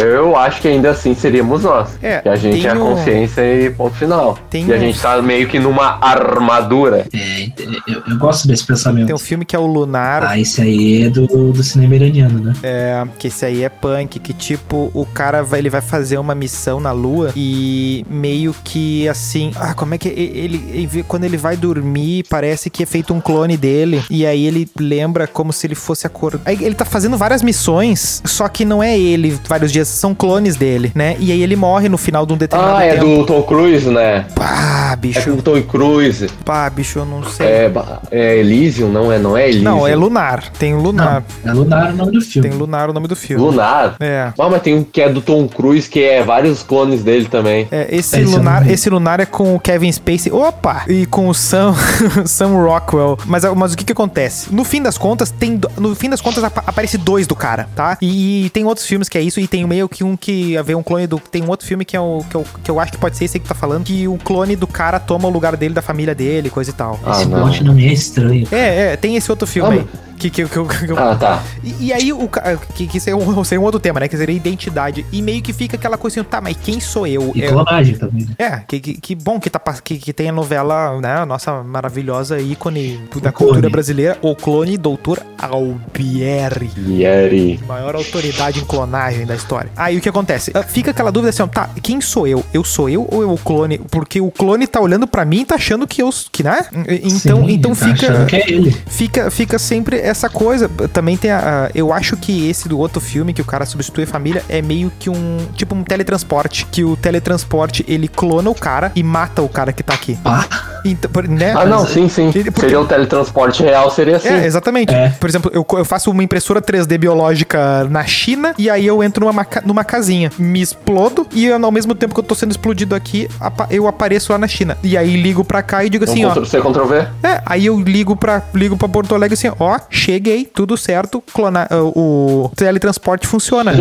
Speaker 2: Eu acho que ainda assim seríamos nós.
Speaker 1: É,
Speaker 2: que a gente
Speaker 1: tem
Speaker 2: é a
Speaker 1: um-
Speaker 2: consciência e ponto final.
Speaker 1: Tem
Speaker 2: e a
Speaker 1: um-
Speaker 2: gente tá meio que numa armadura.
Speaker 3: É, eu, eu gosto desse pensamento.
Speaker 1: Tem um filme que é o Lunar,
Speaker 3: Ah, esse aí é do, do cinema iraniano, né?
Speaker 1: É, que esse aí é punk, que tipo, o cara vai, ele vai fazer uma missão na lua e meio que assim, ah, como é que ele, ele- quando ele vai dormir, parece que é feito um clone dele e aí ele lembra como se ele fosse acordar. Aí ele tá fazendo várias missões, só que não é ele vários dias, são clones dele, né? E aí ele morre no final de um determinado
Speaker 2: Ah, é
Speaker 1: tempo.
Speaker 2: do Tom Cruise, né?
Speaker 1: Pá,
Speaker 2: É
Speaker 1: bicho.
Speaker 2: o Tom Cruise.
Speaker 1: Pá, bicho, eu não sei.
Speaker 2: É, é Elysium, não é? Não é Elysium.
Speaker 1: Não, é Lunar. Tem o Lunar.
Speaker 3: É Lunar o nome do filme.
Speaker 1: Tem Lunar o nome do filme.
Speaker 2: Lunar.
Speaker 1: É.
Speaker 2: Ah, mas tem um que é do Tom Cruise, que é vários clones dele também.
Speaker 1: É, esse,
Speaker 3: Esse não
Speaker 1: lunar, esse lunar é com o Kevin Spacey. Opa! E com o Sam, [LAUGHS] Sam Rockwell. Mas, mas o que que acontece? No fim das contas, tem do- no fim das contas apa- aparece dois do cara, tá? E, tem outros filmes que é isso e tem meio que um que vê um clone do tem um outro filme que é o que eu, que eu acho que pode ser esse aí que tá falando que o clone do cara toma o lugar dele da família dele, coisa e tal.
Speaker 2: Ah,
Speaker 3: Esse
Speaker 2: não.
Speaker 3: plot não me é estranho.
Speaker 1: É, é, tem esse outro filme
Speaker 2: Ah,
Speaker 1: aí. Que, que, que, eu- que eu-
Speaker 2: Ah, tá.
Speaker 1: e, e aí, o, que, que seria, um, [LAUGHS] seria um outro tema, né? Que seria identidade. E meio que fica aquela coisa assim, tá, mas quem sou eu?
Speaker 3: E
Speaker 1: É-
Speaker 3: clonagem também, né?
Speaker 1: é, que, que, que bom que, tá, que, que tem a novela, né? A nossa maravilhosa ícone da
Speaker 3: O
Speaker 1: cultura
Speaker 3: clone.
Speaker 1: brasileira, o clone Doutor Albieri.
Speaker 2: Yeri.
Speaker 1: Maior autoridade em clonagem da história. Aí o que acontece? Ah, Fica aquela dúvida assim, tá, quem sou eu? Eu sou eu ou eu o clone? Porque o clone tá olhando pra mim e tá achando que eu, que, né? Então,
Speaker 3: Sim,
Speaker 1: então
Speaker 3: tá
Speaker 1: fica
Speaker 3: que é ele.
Speaker 1: fica, fica sempre essa coisa. Também tem a, Eu acho que esse do outro filme, que o cara substitui a família, é meio que um. Tipo um teletransporte. Que o teletransporte ele clona o cara e mata o cara que tá aqui.
Speaker 3: Ah,
Speaker 1: Então, né?
Speaker 2: Ah, não, sim, sim.
Speaker 1: Porque-
Speaker 2: Seria o teletransporte real, seria assim.
Speaker 1: É, exatamente.
Speaker 3: É.
Speaker 1: Por exemplo, eu, eu faço uma impressora 3D biológica na China e aí eu entro numa, numa casinha, me explodo e eu, ao mesmo tempo que eu tô sendo explodido aqui, eu apareço lá na China. E aí ligo pra cá e digo assim,
Speaker 2: Então,
Speaker 1: ó.
Speaker 2: Ctrl- C, Ctrl V?
Speaker 1: É, aí eu ligo pra, ligo pra Porto Alegre assim, ó, cheguei, tudo certo, clona, ah, o teletransporte funciona.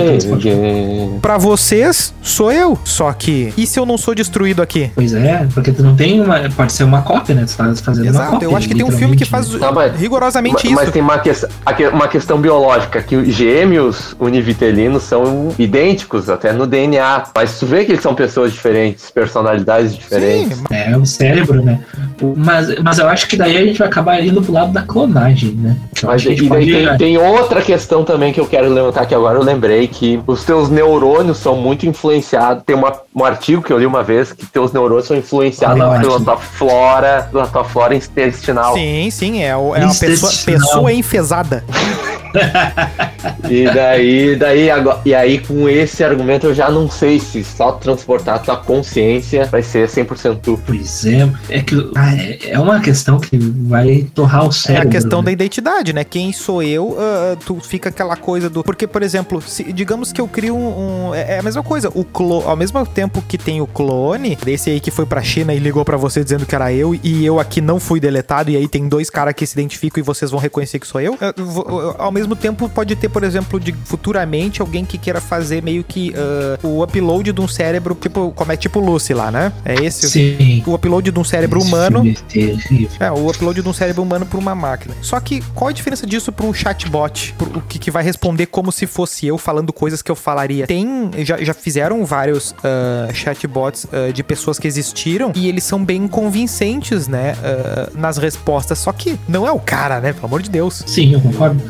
Speaker 1: Pra vocês, sou eu. Só que, e se eu não sou destruído aqui?
Speaker 3: pois é, porque tu não tem uma. Pode ser uma cópia, né? Tu tá fazendo uma
Speaker 1: Exato,
Speaker 3: cópia.
Speaker 1: eu acho que tem um filme que faz
Speaker 2: Tá, mas-
Speaker 1: rigorosamente
Speaker 2: mas, mas
Speaker 1: isso.
Speaker 2: tem uma, aque- uma questão biológica, que os gêmeos univitelinos são idênticos, até no DNA. Mas tu vê que eles são pessoas diferentes, personalidades diferentes.
Speaker 1: Sim,
Speaker 3: É, o cérebro, né? O- Mas, mas eu acho que daí a gente vai acabar indo pro lado da clonagem, né?
Speaker 2: Mas e daí tem, tem outra questão também que eu quero levantar que agora eu lembrei que os teus neurônios são muito influenciados. Tem uma, um artigo que eu li uma vez que teus neurônios são influenciados pela tua flora, pela tua flora intestinal.
Speaker 1: Sim, sim, é, o- é uma pessoa, pessoa enfesada.
Speaker 2: E daí, daí agora, e aí com esse argumento eu já não sei se só transportar a tua consciência vai ser 100% tu.
Speaker 3: Pois é, é que ah, é- é uma questão que vai torrar o
Speaker 1: É
Speaker 3: cérebro.
Speaker 1: a questão
Speaker 3: né?
Speaker 1: da identidade, né? Quem sou eu, ah, tu fica aquela coisa do. Porque, por exemplo, se- digamos que eu crio um. um- é é a mesma coisa. O clo... Ao mesmo tempo que tem o clone, desse aí que foi pra China e ligou pra você dizendo que era eu, e eu aqui não fui deletado, e aí tem dois caras que se identificam e vocês vão reconhecer que sou eu. vo- Ao mesmo tempo, pode ter, por exemplo, de futuramente alguém que queira fazer meio que ah, o upload de um cérebro, tipo, como é tipo Lucy lá, né? É esse.
Speaker 3: Sim.
Speaker 1: O upload de um cérebro
Speaker 3: Esse
Speaker 1: humano
Speaker 3: filme é
Speaker 1: é, o upload de um cérebro humano para uma máquina. Só que qual a diferença disso para um chatbot? Pro- O que, que vai responder como se fosse eu falando coisas que eu falaria? Tem. Já, já fizeram vários ah, chatbots ah, de pessoas que existiram e eles são bem convincentes, né? nas respostas. Só que não é o cara, né? Pelo amor de Deus.
Speaker 3: Sim, eu concordo.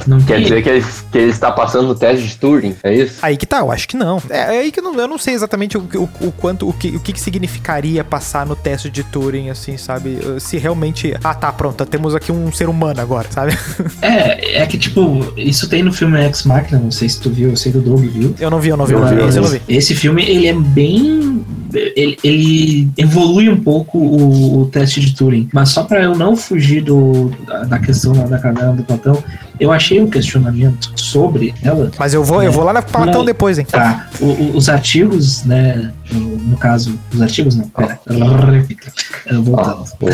Speaker 2: Tá?
Speaker 3: Não
Speaker 2: Quer
Speaker 3: tem-
Speaker 2: dizer que ele, que ele está passando no teste de Turing, é isso?
Speaker 1: Aí que tá, eu acho que não. É, é aí que eu não, eu não sei exatamente o, o, o quanto, o que, o que que significaria passar no teste de Turing, assim, sabe? Se realmente. Ah, tá, pronto, temos aqui um ser humano agora, sabe? [LAUGHS]
Speaker 3: É, é que tipo, isso tem no filme Ex Machina, não sei se tu viu, eu sei que o Doug viu.
Speaker 1: Eu não vi, eu não vi,
Speaker 2: Eu
Speaker 1: eu não vi.
Speaker 2: vi,
Speaker 1: Esse eu não vi.
Speaker 3: Esse filme, ele é bem. Ele, ele evolui um pouco o, o teste de Turing. Mas só pra eu não fugir do, da, da questão lá da caverna do Platão, eu achei um questionamento sobre ela.
Speaker 1: Mas eu vou, eu vou lá na Platão depois, hein?
Speaker 3: Tá, o- o- os artigos, né? No, caso, os artigos não, pera.
Speaker 2: Ah,
Speaker 3: Voltando.
Speaker 2: pô,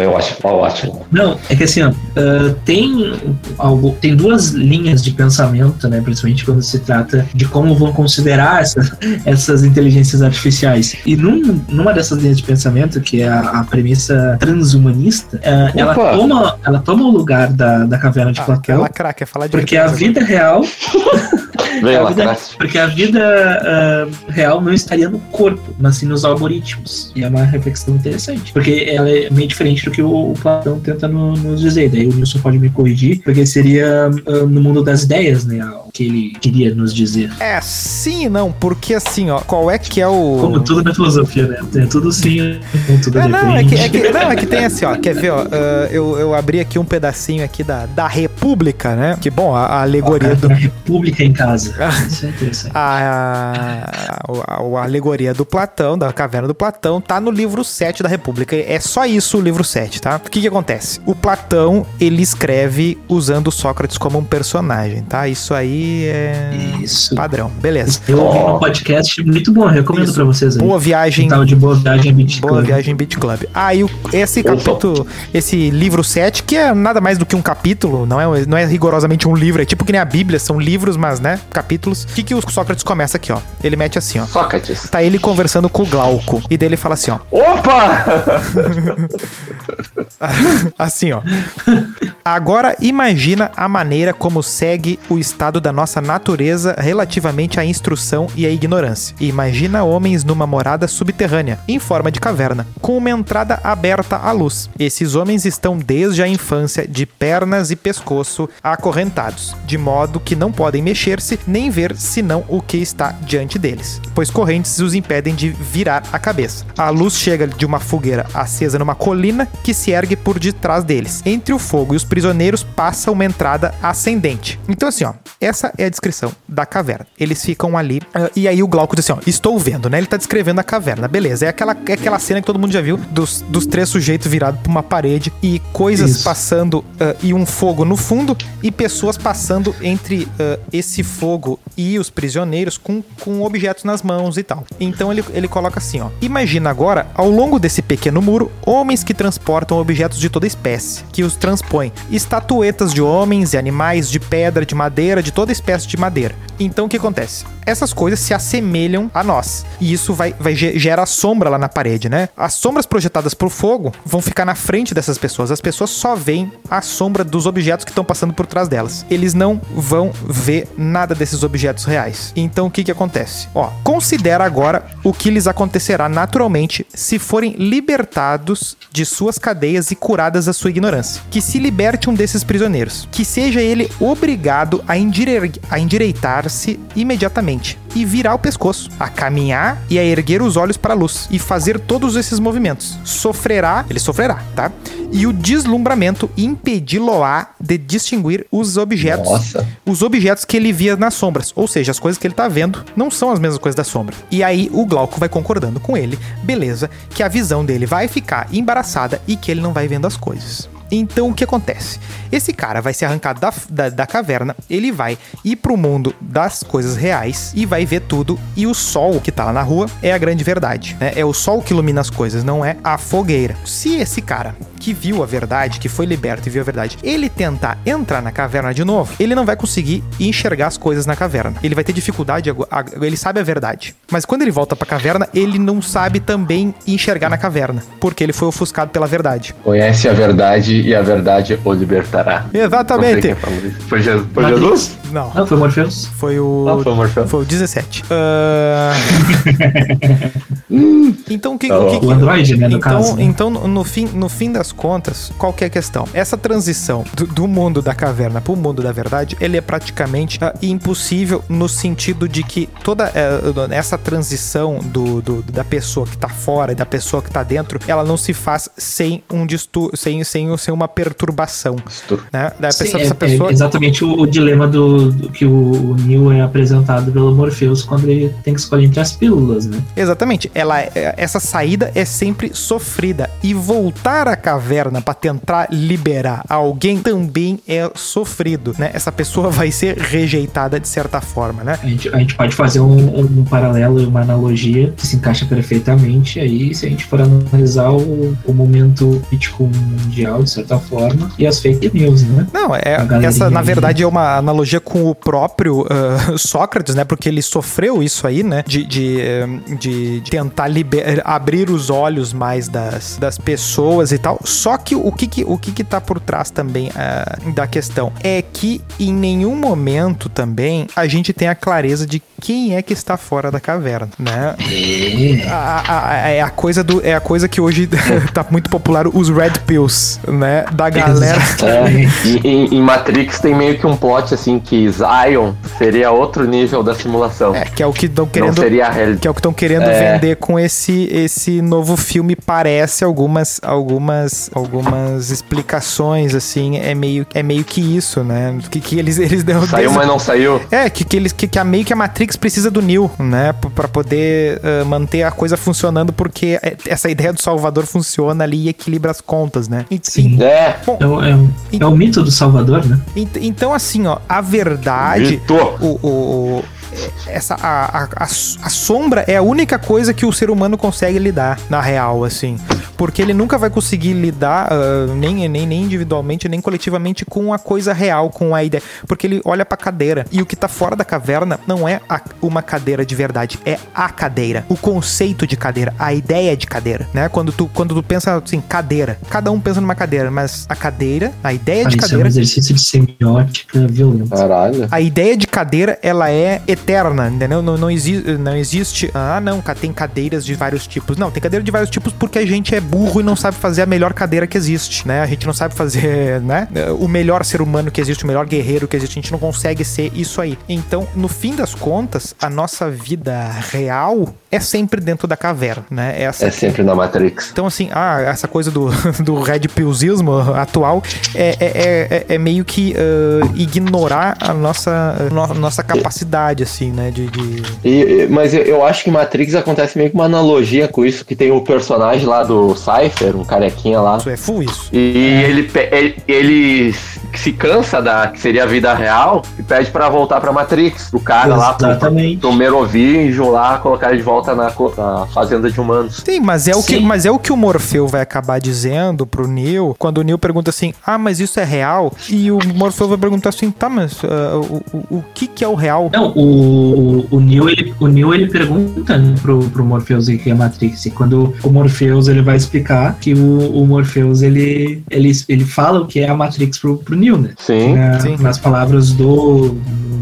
Speaker 2: é ótimo, ótimo.
Speaker 3: Não, é que assim, ó, ah, tem algo, tem duas linhas de pensamento, né? Principalmente quando se trata de como vão considerar essa- essas inteligências artificiais. E num- numa dessas linhas de pensamento, que é a, a premissa transhumanista, ah, ela toma, ela toma o lugar da, da caverna de
Speaker 1: Ah,
Speaker 3: Platão.
Speaker 1: Lacrar, quer falar de
Speaker 3: Porque a vida real. [LAUGHS]
Speaker 2: Vem
Speaker 3: a vida- porque a vida ah, real não estaria no corpo, mas sim nos algoritmos. E é uma reflexão interessante. Porque ela é meio diferente do que o, o Platão tenta no- nos dizer. Daí o Nilson pode me corrigir, porque seria ah, no mundo das ideias, né? Que ele queria nos dizer.
Speaker 1: É, sim e não, porque assim, ó, qual é que é o.
Speaker 3: Como tudo na filosofia, né? É tudo sim, tudo
Speaker 1: É, não, é que, é que- não, é que tem assim, ó. Quer ver, ó? [LAUGHS] ah, eu, eu abri aqui um pedacinho aqui da, da República, né? Que bom, a, a alegoria do.
Speaker 3: A República em casa. Isso é interessante.
Speaker 1: A, a, a alegoria do Platão, da caverna do Platão, tá no livro 7 da República. É só isso o livro 7, tá? O que que acontece? O Platão, ele escreve usando Sócrates como um personagem, tá? Isso aí é
Speaker 3: Isso.
Speaker 1: padrão. Beleza.
Speaker 3: Eu ouvi um podcast muito bom, recomendo
Speaker 1: Isso.
Speaker 3: pra vocês aí.
Speaker 1: Boa viagem
Speaker 3: tal de Boa Viagem
Speaker 1: Boa
Speaker 3: Club.
Speaker 1: Viagem Beat Club. Aí o- esse
Speaker 2: Ouçam.
Speaker 1: capítulo, esse livro 7, que é nada mais do que um capítulo, não é, não é rigorosamente um livro, é tipo que nem a Bíblia, são livros, mas, né, capítulos. O que, que o Sócrates começa aqui, ó? Ele mete assim, ó.
Speaker 2: Sócrates.
Speaker 1: Tá ele conversando com o Glauco. E daí ele fala assim, ó.
Speaker 2: Opa! [LAUGHS]
Speaker 1: Assim, ó. Agora imagina a maneira como segue o estado da nossa natureza relativamente à instrução e à ignorância. Imagina homens numa morada subterrânea, em forma de caverna, com uma entrada aberta à luz. Esses homens estão desde a infância de pernas e pescoço acorrentados, de modo que não podem mexer-se nem ver senão o que está diante deles, pois correntes os impedem de virar a cabeça. A luz chega de uma fogueira acesa numa colina que se ergue por detrás deles. Entre o fogo e os prisioneiros passa uma entrada ascendente. Então, assim, ó, essa é a descrição da caverna. Eles ficam ali, ah, e aí o Glauco diz assim: ó, estou vendo, né? Ele tá descrevendo a caverna, beleza. É aquela, é aquela cena que todo mundo já viu dos, dos três sujeitos virados pra uma parede e coisas
Speaker 3: Isso.
Speaker 1: passando ah, e um fogo no fundo e pessoas passando entre ah, esse fogo e os prisioneiros com, com objetos nas mãos e tal. Então ele, ele coloca assim, ó. Imagina agora, ao longo desse pequeno muro, homens que transportam objetos de toda espécie, que os transpõem. Estatuetas de homens e animais de pedra, de madeira, de toda espécie de madeira. Então o que acontece? Essas coisas se assemelham a nós. E isso vai, vai ge- gera sombra lá na parede, né? As sombras projetadas por fogo vão ficar na frente dessas pessoas. As pessoas só veem a sombra dos objetos que estão passando por trás delas. Eles não vão ver nada desses objetos reais. Então o que que acontece? Ó, considera agora o que lhes acontecerá naturalmente se forem libertados de suas cadeias e curadas da sua ignorância. Que se liberte um desses prisioneiros. Que seja ele obrigado a, endire- a endireitar-se imediatamente e virar o pescoço, a caminhar e a erguer os olhos para a luz e fazer todos esses movimentos. Sofrerá, ele sofrerá, tá? E o deslumbramento impedi-lo-á de distinguir os objetos
Speaker 2: Nossa.
Speaker 1: os objetos que ele via nas sombras, ou seja, as coisas que ele tá vendo não são as mesmas coisas da sombra. E aí o Glauco vai concordando com ele, beleza, que a visão dele vai ficar embaraçada e que ele não vai vendo as coisas. Então o que acontece? Esse cara vai ser arrancado da, da, da caverna, ele vai ir pro mundo das coisas reais e vai ver tudo. E o sol que tá lá na rua é a grande verdade, né? É o sol que ilumina as coisas, não é a fogueira. Se esse cara que viu a verdade, que foi liberto e viu a verdade, ele tentar entrar na caverna de novo, ele não vai conseguir enxergar as coisas na caverna. Ele vai ter dificuldade, ele sabe a verdade. Mas quando ele volta pra caverna, ele não sabe também enxergar na caverna, porque ele foi ofuscado pela verdade.
Speaker 2: Conhece a verdade e a verdade o libertará. Não sei
Speaker 1: Exatamente.
Speaker 2: quem falou isso. Foi Jesus? Foi. Jesus?
Speaker 1: Não,
Speaker 3: Não, foi Morpheus?
Speaker 1: foi o
Speaker 2: Não, foi o Morfeu.
Speaker 1: foi o 17. Ah, [LAUGHS] então o que,
Speaker 2: Tá
Speaker 1: o que, que-
Speaker 3: O Android, né, no
Speaker 1: então,
Speaker 3: caso. né?
Speaker 1: então no fim, no fim das contas, qual que é a questão? Essa transição do, do mundo da caverna pro mundo da verdade, ele é praticamente ah, impossível no sentido de que toda eh, essa transição do, do- da pessoa que tá fora e da pessoa que tá dentro, ela não se faz sem um distur sem, sem, sem uma perturbação. Né? Da
Speaker 3: Sim,
Speaker 1: pessoa,
Speaker 3: é,
Speaker 1: essa pessoa
Speaker 3: é exatamente o, o dilema do, do que o, o Neo é apresentado pelo Morpheus quando ele tem que escolher entre as pílulas, né?
Speaker 1: Exatamente. Ela, é- essa saída é sempre sofrida. E voltar à caverna para tentar liberar alguém também é sofrido, né? Essa pessoa vai ser rejeitada de certa forma, né?
Speaker 3: A gente, a gente pode fazer um, um paralelo e uma analogia que se encaixa perfeitamente aí se a gente for analisar o, o momento político mundial, de certa forma, e as fake news, né?
Speaker 1: Não, é, essa na verdade é uma analogia com o próprio ah, [LAUGHS] Sócrates, né? Porque ele sofreu isso aí, né? De, de, de- de tentar liber- abrir os olhos mais das, das pessoas e tal. Só que o que que, o que, que tá por trás também ah, da questão é que em nenhum momento também a gente tem a clareza de quem é que está fora da caverna, né? A, a- a- é a coisa do é a coisa que hoje [LAUGHS] tá muito popular os red pills, né? Da galera. [LAUGHS]
Speaker 2: É, e em, em Matrix tem meio que um plot assim que Zion seria outro nível da simulação.
Speaker 1: É, que é o que estão
Speaker 2: não
Speaker 1: querendo
Speaker 2: seria a realidade.
Speaker 1: que é o que estão querendo
Speaker 2: É.
Speaker 1: vender com esse esse novo filme parece algumas algumas algumas explicações assim é meio é meio que isso né que, que eles eles dão
Speaker 2: Saiu, mas não saiu.
Speaker 1: é que, que eles que, que a meio que a Matrix precisa do Neo né P- pra poder ah, manter a coisa funcionando porque é- essa ideia do Salvador funciona ali e equilibra as contas né E-
Speaker 3: Sim.
Speaker 2: É,
Speaker 1: Bom,
Speaker 3: É o, é o- é o mito do Salvador, né?
Speaker 1: Ent- Então, assim, ó, a verdade.
Speaker 2: Vitor.
Speaker 1: O, o- o- essa, a, a, a, a sombra é a única coisa que o ser humano consegue lidar, na real, assim. Porque ele nunca vai conseguir lidar, ah, nem, nem, nem individualmente, nem coletivamente, com a coisa real, com a ideia. Porque ele olha pra cadeira. E o que tá fora da caverna não é a- uma cadeira de verdade, é a cadeira. O conceito de cadeira, a ideia de cadeira, né? Quando tu, quando tu pensa assim, cadeira. Cada um pensa numa cadeira, mas a cadeira, a ideia
Speaker 3: Ah,
Speaker 1: de
Speaker 3: isso é um
Speaker 1: cadeira.
Speaker 3: exercício de semiótica violento.
Speaker 2: Caralho.
Speaker 1: A ideia de cadeira, ela é eterna, entendeu? Não, não, exi não existe. Ah, não, tem cadeiras de vários tipos. Não, tem cadeira de vários tipos porque a gente é burro e não sabe fazer a melhor cadeira que existe, né? A gente não sabe fazer, [LAUGHS] né? O melhor ser humano que existe, o melhor guerreiro que existe. A gente não consegue ser isso aí. Então, no fim das contas, a nossa vida real é sempre dentro da caverna, né? Essa
Speaker 2: É sempre na Matrix.
Speaker 1: então, assim, ah, essa coisa do, [LAUGHS] do red pillsismo atual é, é, é, é meio que ah, ignorar a nossa, no- nossa capacidade, assim, né? De. de-
Speaker 2: E- mas eu, eu acho que Matrix acontece meio que uma analogia com isso, que tem o personagem lá do Cypher, um carequinha lá.
Speaker 1: Isso é full isso.
Speaker 2: E ele, ele, ele se cansa da que seria a vida real e pede pra voltar pra Matrix. O cara lá pro,
Speaker 3: Exatamente.
Speaker 2: pro Merovingian lá, colocar ele de volta na, na fazenda de humanos.
Speaker 1: Sim, mas é, o que,
Speaker 3: Sim.
Speaker 1: mas é o que o Morfeu vai acabar dizendo pro Neo quando o Neo pergunta assim: Ah, mas isso é real? E o Morfeu vai perguntar assim: Tá, mas ah, o, o, o que, que é o real?
Speaker 3: Não, o, o Neo, ele, o Neo, ele pergunta né, pro, pro Morpheus o que é Matrix. E quando o Morpheus, ele vai explicar que o, o Morpheus, ele, ele, ele fala o que é a Matrix pro, pro Neo, né?
Speaker 2: Sim.
Speaker 3: Na-
Speaker 1: Sim.
Speaker 3: Nas palavras do,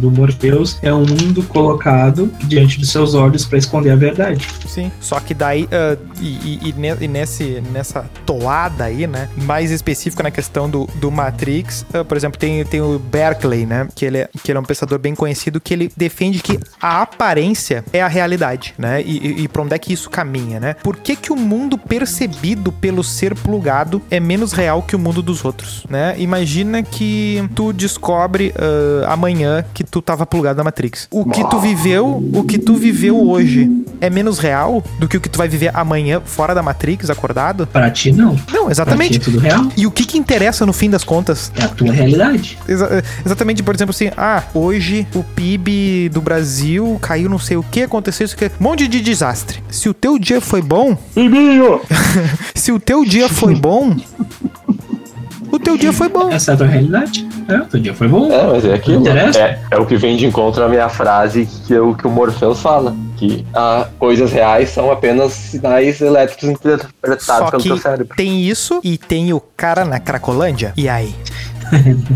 Speaker 3: do Morpheus, é um mundo colocado diante dos seus olhos para esconder a verdade.
Speaker 1: Sim. Só que daí, ah, e, e- e ne- e nesse, nessa toada aí, né? Mais específica na questão do, do Matrix, ah, por exemplo, tem, tem o Berkeley, né? Que ele, é, que ele é um pensador bem conhecido, que ele defende que a aparência é a realidade, né? E, e, e pra onde é que isso caminha, né? Por que, que o mundo percebido pelo ser plugado é menos real que o mundo dos outros, né? Imagina que tu descobre ah, amanhã que tu tava plugado na Matrix. O que tu viveu, o que tu viveu hoje é menos real do que o que tu vai viver amanhã fora da Matrix, acordado?
Speaker 3: Para ti, não.
Speaker 1: Não,
Speaker 3: Pra ti
Speaker 1: exatamente.
Speaker 3: é tudo real.
Speaker 1: E o que que interessa no fim das contas?
Speaker 3: É a tua realidade.
Speaker 1: Exa- exatamente, por exemplo, assim, ah, hoje o PIB do Brasil caiu não sei o que, aconteceu isso que um monte de desastre. Se o teu dia foi bom, [LAUGHS] se o teu dia foi [LAUGHS] bom, o teu dia foi bom.
Speaker 3: Essa é a tua realidade. É, o teu dia foi bom.
Speaker 2: É, mas é aquilo. É, é o que vem de encontro à minha frase, que é o que o Morpheus fala. Que ah, coisas reais são apenas sinais elétricos interpretados
Speaker 1: Só
Speaker 2: pelo
Speaker 1: que
Speaker 2: teu cérebro.
Speaker 1: tem isso e tem o cara na Cracolândia. E aí? [LAUGHS]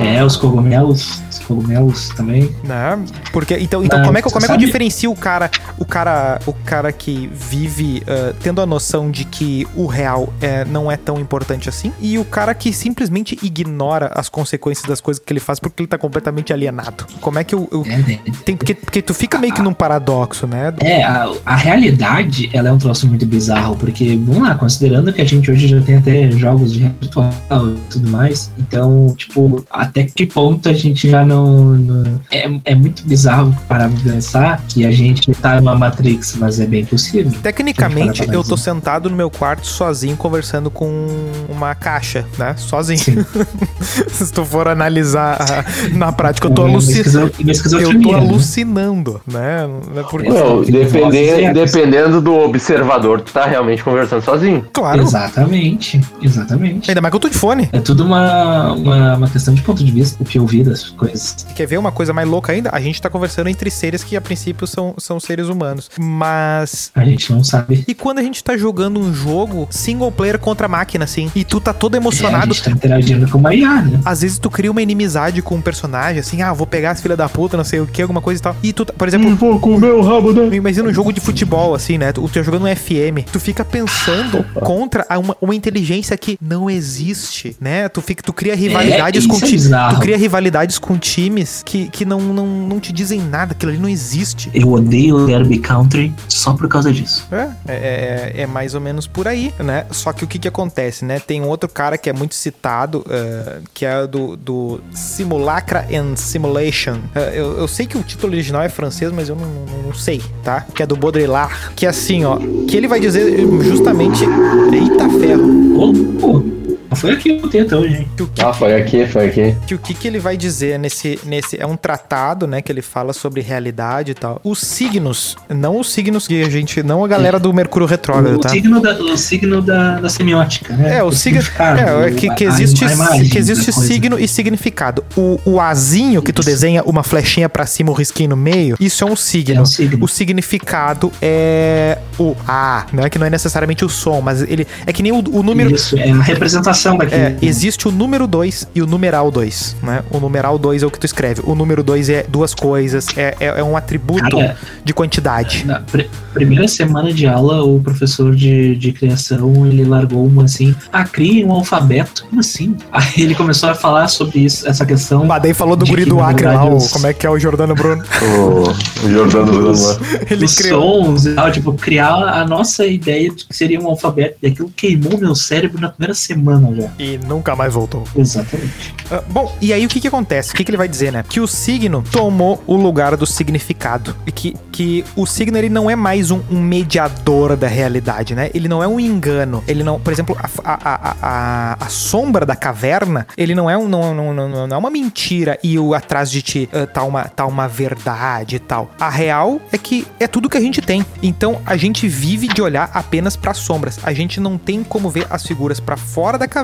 Speaker 3: É, os cogumelos. Os cogumelos também.
Speaker 1: Né? Porque então, então
Speaker 3: Mas
Speaker 1: como é que, como é que eu diferencio o cara, o cara, o cara que vive ah, tendo a noção de que o real é, não é tão importante assim e o cara que simplesmente ignora as consequências das coisas que ele faz porque ele tá completamente alienado. Como é que eu, eu-
Speaker 3: É, né?
Speaker 1: tem porque, porque tu fica meio que num paradoxo, né?
Speaker 3: É, a, a realidade, ela é um troço muito bizarro, porque, vamos lá, considerando que a gente hoje já tem até jogos de virtual e tudo mais, então, tipo, até que ponto a gente já não... não- é, é muito bizarro parar pra pensar que a gente tá numa Matrix, mas é bem possível.
Speaker 1: Tecnicamente, eu tô sentado no meu quarto sozinho conversando com uma caixa, né? Sozinho. [LAUGHS] Se tu for analisar ah, na prática, eu tô
Speaker 3: Uma
Speaker 1: alucinando. Eu tô
Speaker 3: né?
Speaker 1: alucinando, né? Não é Porque,
Speaker 2: Não,
Speaker 3: vozes
Speaker 2: dependendo, dependendo do observador, tu tá realmente conversando sozinho.
Speaker 1: claro.
Speaker 3: Exatamente, exatamente.
Speaker 1: Ainda mais que eu tô de fone.
Speaker 3: É tudo uma, uma, uma questão de ponto de vista, o que eu vi das coisas. Humanos.
Speaker 1: Quer ver uma coisa mais louca ainda? A gente tá conversando entre seres que a princípio são, são seres humanos. Mas.
Speaker 3: A gente não sabe.
Speaker 1: E quando a gente tá jogando um jogo single player contra máquina, assim, e tu tá todo
Speaker 3: É, a
Speaker 1: emocionado.
Speaker 3: gente tá interagindo com uma IA, né?
Speaker 1: Às vezes tu cria uma inimizade com um personagem, assim, ah, vou pegar as filhas da puta, não sei o que, alguma coisa e tal. E tu, tá- por exemplo,
Speaker 2: Vou comer o rabo da.
Speaker 1: Imagina um jogo de futebol, assim, né? Tu, tu tá jogando um FM. Tu fica pensando contra a uma, uma inteligência que não existe, né? Tu, fica, tu cria rivalidades
Speaker 3: isso
Speaker 1: com
Speaker 3: é
Speaker 1: times.
Speaker 3: bizarro.
Speaker 1: tu cria rivalidades com times que, que não, não, não te dizem nada, aquilo ali não existe.
Speaker 3: Eu odeio o Derby Country só por causa disso.
Speaker 1: É, é, é mais ou menos por aí, né? Só que o que que acontece, né? Tem um outro cara que é muito citado, eh, que é do, do Simulacra and Simulation. Eh, eu, eu sei que o título original é francês, mas eu não, não- não sei, tá? Que é do Baudrillard. Que é assim, ó. Que ele vai dizer justamente... Eita ferro.
Speaker 3: Pô, não foi aqui hoje, hein?
Speaker 1: O que
Speaker 2: Ah, foi aqui, foi aqui.
Speaker 1: que o que, que ele vai dizer nesse, nesse. É um tratado, né? Que ele fala sobre realidade e tal. Os signos, não os signos que a gente. Não a galera do Mercúrio Retrógrado,
Speaker 3: O
Speaker 1: tá?
Speaker 3: signo, da, o signo da, da semiótica, né?
Speaker 1: É, o signo.
Speaker 3: significado,
Speaker 1: É, é que, que existe,
Speaker 3: a
Speaker 1: que existe signo e significado. O, o azinho que tu desenha uma flechinha pra cima, um risquinho no meio, isso é um signo.
Speaker 3: É um signo.
Speaker 1: O significado é o A, né? Que não é necessariamente o som, mas ele. É que nem o, o número.
Speaker 3: Isso, é a representação daquele.
Speaker 1: É, existe o número 2 e o numeral 2, né? O numeral 2 é o que tu escreve. O número 2 é duas coisas, é, é, é um atributo
Speaker 3: Cara,
Speaker 1: de quantidade.
Speaker 3: Na pr- primeira semana de aula, o professor de, de criação, ele largou uma assim, ah, crie um alfabeto. Como assim? Aí ele começou a falar sobre isso, essa questão.
Speaker 1: Mas daí falou do guri do Acre lá,
Speaker 3: os-
Speaker 1: como é que é o Jordano Bruno.
Speaker 2: O, [LAUGHS] o Jordano Bruno lá.
Speaker 1: Ele
Speaker 3: Os
Speaker 1: criou.
Speaker 3: sons e tal, tipo, criar a nossa ideia de que seria um alfabeto, e aquilo queimou meu cérebro na primeira semana já.
Speaker 1: E nunca mais voltou.
Speaker 3: Exatamente.
Speaker 1: Ah, bom, e aí o que que acontece? O que que ele vai dizer, né? Que o signo tomou o lugar do significado. E que, que o signo, ele não é mais um, um mediador da realidade, né? Ele não é um engano. Ele não... Por exemplo, a, a, a, a, sombra da caverna, ele não é, um, não, não, não, não é uma mentira e o atrás de ti ah, tá, uma, tá uma verdade e tal. A real é que é tudo que a gente tem. Então, a gente vive de olhar apenas para sombras. A gente não tem como ver as figuras para fora da caverna.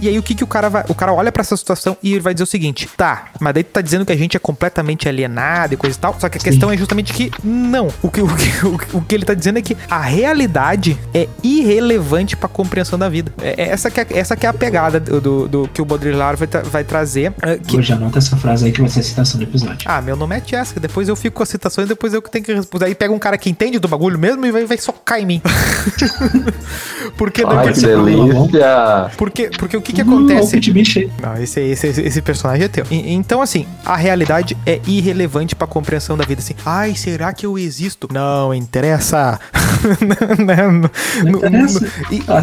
Speaker 1: E aí o que que o cara vai, o cara olha para essa situação e ele vai dizer o seguinte: "Tá, mas daí tu tá dizendo que a gente é completamente alienado e coisa e tal". Só que a
Speaker 3: Sim.
Speaker 1: questão é justamente que não. O que, [LAUGHS] o, que, o que- o que ele tá dizendo é que a realidade é irrelevante para compreensão da vida. É, é essa que é, essa que é a pegada do, do- do que o Baudrillard vai, tra- vai trazer, ah, que
Speaker 3: Hoje anota essa frase aí que vai ser a citação do episódio.
Speaker 1: ah, meu nome é Jessica. Depois eu fico com as citações, depois eu que tenho que responder. Aí pega um cara que entende do bagulho mesmo e vai, vai socar em mim. [LAUGHS] porque,
Speaker 2: Ai,
Speaker 1: porque,
Speaker 2: que delícia.
Speaker 1: porque, porque o que que
Speaker 3: Uh, o
Speaker 1: acontece? Não, esse, esse, esse, personagem é teu. E- então, assim, a realidade é irrelevante pra compreensão da vida. Assim, ai, será que eu existo? Não interessa. [LAUGHS] Não, no- no-
Speaker 3: interessa.
Speaker 1: no- e,
Speaker 3: Ah.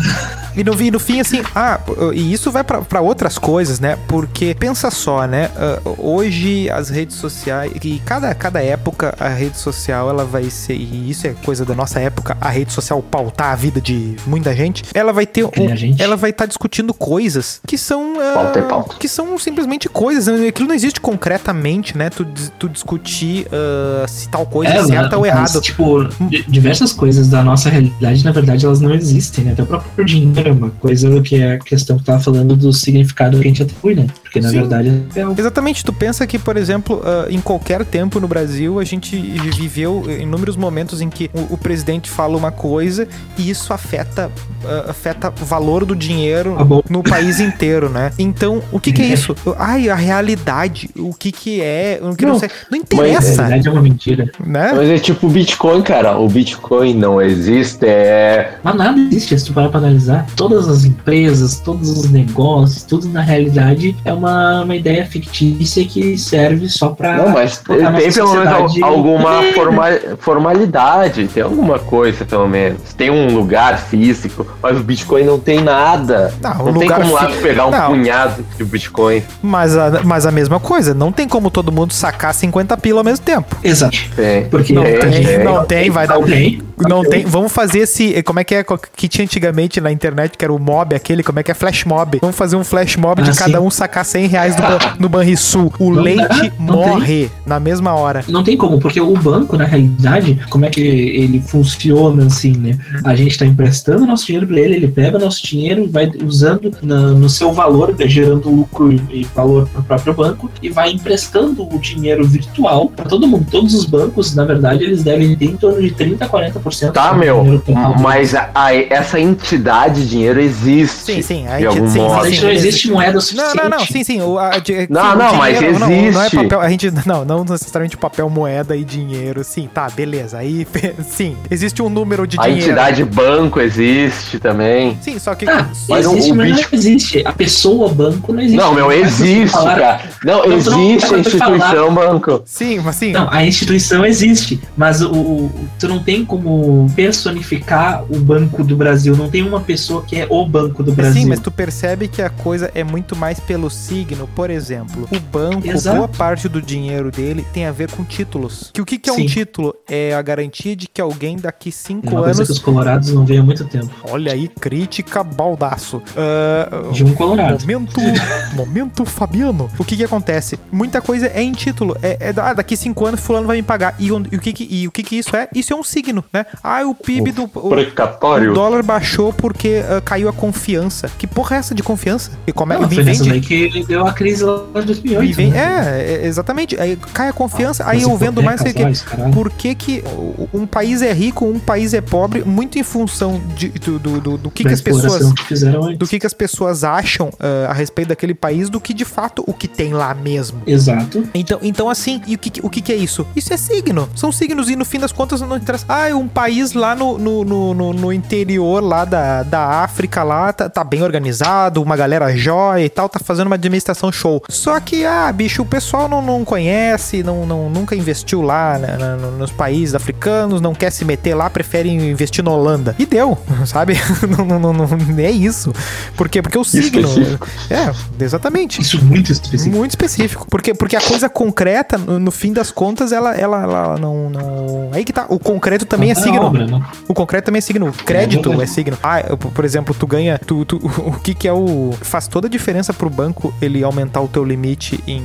Speaker 1: e no, e no fim, assim, ah, e isso vai pra pra outras coisas, né? Porque pensa só, né? ah, hoje as redes sociais, e cada, cada época a rede social ela vai ser, e isso é coisa da nossa época, a rede social pautar a vida de muita gente, ela vai ter um,
Speaker 3: gente.
Speaker 1: ela vai estar discutindo coisas que são ah,
Speaker 2: Pauta é pauta.
Speaker 1: que são simplesmente coisas, né? aquilo não existe concretamente, né? Tu, tu discutir ah, se tal coisa é,
Speaker 3: É,
Speaker 1: certa ou
Speaker 3: mas,
Speaker 1: errado.
Speaker 3: Tipo, di- diversas coisas da nossa realidade, na verdade, elas não existem, né? Até o próprio dinheiro é uma coisa que é a questão que tava falando do significado que a gente atribui, né? Porque na
Speaker 1: Sim.
Speaker 3: verdade é o
Speaker 1: Exatamente, tu pensa que, por exemplo, ah, em qualquer tempo no Brasil, a gente viveu inúmeros momentos em que o, o presidente fala uma coisa e isso afeta, ah, afeta o valor do dinheiro
Speaker 3: bom.
Speaker 1: no país inteiro, né? Então, o que, que é isso? Ai, a realidade, o que que é, o que não,
Speaker 2: Não,
Speaker 1: sei. Não interessa,
Speaker 3: verdade é uma mentira.
Speaker 1: né?
Speaker 2: Mas é tipo o Bitcoin, cara. O Bitcoin não existe. É.
Speaker 3: Mas nada existe, se tu parar pra analisar. Todas as empresas, todos os negócios, tudo na realidade é uma, uma ideia fictícia que serve só pra.
Speaker 2: Não, mas tem pelo menos alguma [LAUGHS] forma- formalidade. Tem alguma coisa, pelo menos. Tem um lugar físico, mas o Bitcoin não tem nada.
Speaker 1: Não,
Speaker 2: Não, tem como lá
Speaker 1: fi-
Speaker 2: pegar um
Speaker 1: Não.
Speaker 2: punhado de Bitcoin.
Speaker 1: Mas a, mas a mesma coisa, não tem como todo mundo sacar 50 pila ao mesmo tempo.
Speaker 3: Exato.
Speaker 2: Tem.
Speaker 3: Porque
Speaker 1: Não
Speaker 3: a
Speaker 1: tem,
Speaker 3: gente-
Speaker 1: não tem, vai dar.
Speaker 3: Não tem.
Speaker 1: Vamos fazer esse. Eh, como é que é? Que tinha antigamente na internet, que era o mob aquele, como é que é? Flash mob. Vamos fazer um flash mob
Speaker 3: ah,
Speaker 1: de
Speaker 3: cada
Speaker 1: um sacar 100 reais do, no Banrisul. O
Speaker 3: não
Speaker 1: leite
Speaker 3: dá,
Speaker 1: morre tem. na mesma hora.
Speaker 3: Não tem como, porque o banco, na realidade, como é que ele funciona assim, né? A gente tá emprestando nosso dinheiro pra ele, ele pega nosso dinheiro, vai usando na, no seu valor, né, gerando lucro e valor pro próprio banco, e vai emprestando o dinheiro virtual para todo mundo. Todos os bancos, na verdade, eles devem ter em torno de 30, 40%
Speaker 2: 50%.
Speaker 3: Tá,
Speaker 2: meu. Mas a, a, essa entidade dinheiro existe.
Speaker 1: Sim, sim. A
Speaker 2: entidade,
Speaker 1: sim,
Speaker 3: sim,
Speaker 1: sim,
Speaker 3: não existe moeda suficiente.
Speaker 1: Não, não, não. Sim, sim. O, a, de,
Speaker 2: não,
Speaker 1: sim,
Speaker 2: não, dinheiro, mas
Speaker 1: existe. Não, não, é papel, a gente, não, não necessariamente papel, moeda e dinheiro. Sim, tá, beleza. Aí, [LAUGHS] sim. Existe um número de
Speaker 2: a
Speaker 1: dinheiro.
Speaker 2: A entidade né? banco existe também.
Speaker 1: Sim, só que.
Speaker 3: Ah,
Speaker 2: mas
Speaker 3: existe,
Speaker 2: o, o
Speaker 3: não existe. A pessoa banco não existe.
Speaker 2: Não, meu, existe, cara. Não,
Speaker 3: não existe não,
Speaker 2: a
Speaker 3: instituição falar.
Speaker 2: banco.
Speaker 1: Sim, mas sim.
Speaker 3: Não, a instituição existe. Mas o, o, tu não tem como personificar o Banco do Brasil. Não tem uma pessoa que é o Banco do Brasil.
Speaker 1: Sim, mas tu percebe que a coisa é muito mais pelo signo. Por exemplo, o banco,
Speaker 3: Exato.
Speaker 1: boa parte do dinheiro dele tem a ver com títulos. Que o que, que é um
Speaker 3: Sim.
Speaker 1: título? É a garantia de que alguém daqui cinco
Speaker 3: Uma coisa
Speaker 1: anos.
Speaker 3: que os colorados não veem há muito tempo.
Speaker 1: Olha aí, crítica baldaço. Ah,
Speaker 3: De um colorado.
Speaker 1: Momento, [LAUGHS] momento Fabiano. O que que acontece? Muita coisa é em título. É, é ah, daqui cinco anos fulano vai me pagar. E, e o que que, e o que que isso é? Isso é um signo, né? Ah, o PIB do... O,
Speaker 2: Precatório.
Speaker 1: o dólar baixou porque ah, caiu a confiança. Que porra é essa de confiança? E como é
Speaker 3: nessa
Speaker 1: vende-
Speaker 3: que deu a crise lá em
Speaker 1: me
Speaker 3: 2008.
Speaker 1: vende-
Speaker 3: né?
Speaker 1: é, é, exatamente. Aí cai a confiança, aí
Speaker 3: As
Speaker 1: eu vendo mais. sei que- por que, que um país é rico, um país é pobre, muito em função de, do, do, do, do que,
Speaker 3: Da
Speaker 1: que as pessoas
Speaker 3: que
Speaker 1: do que, que as pessoas acham ah, a respeito daquele país do que de fato o que tem lá mesmo.
Speaker 3: Exato.
Speaker 1: Então, então assim, e o que, que- o que, que é isso? Isso é signo. São signos e no fim das contas não interessa. Ah, é um país lá no, no, no, no- interior lá da, da África lá tá, tá bem organizado, uma galera jóia e tal, tá fazendo uma administração show. Só que, ah, bicho, o pessoal não, não conhece, não, não, nunca investiu lá né, nos países africanos, não quer se meter lá, prefere investir na Holanda. E deu, [LAUGHS] sabe? [LAUGHS] não, não, não, não- é isso. Por quê? Porque o signo.
Speaker 2: Específico.
Speaker 1: É, exatamente.
Speaker 3: Isso muito específico.
Speaker 1: Muito específico. Porque, porque a coisa concreta, no, no fim das contas, ela, ela, ela não, não. Aí que tá. O concreto também é
Speaker 3: Não
Speaker 1: signo.
Speaker 3: obra, não.
Speaker 1: O concreto também é signo. O crédito
Speaker 3: verdade.
Speaker 1: é signo. Ah, por exemplo, tu ganha. Tu, tu- [LAUGHS] o que que é o. Faz toda a diferença pro banco ele aumentar o teu limite em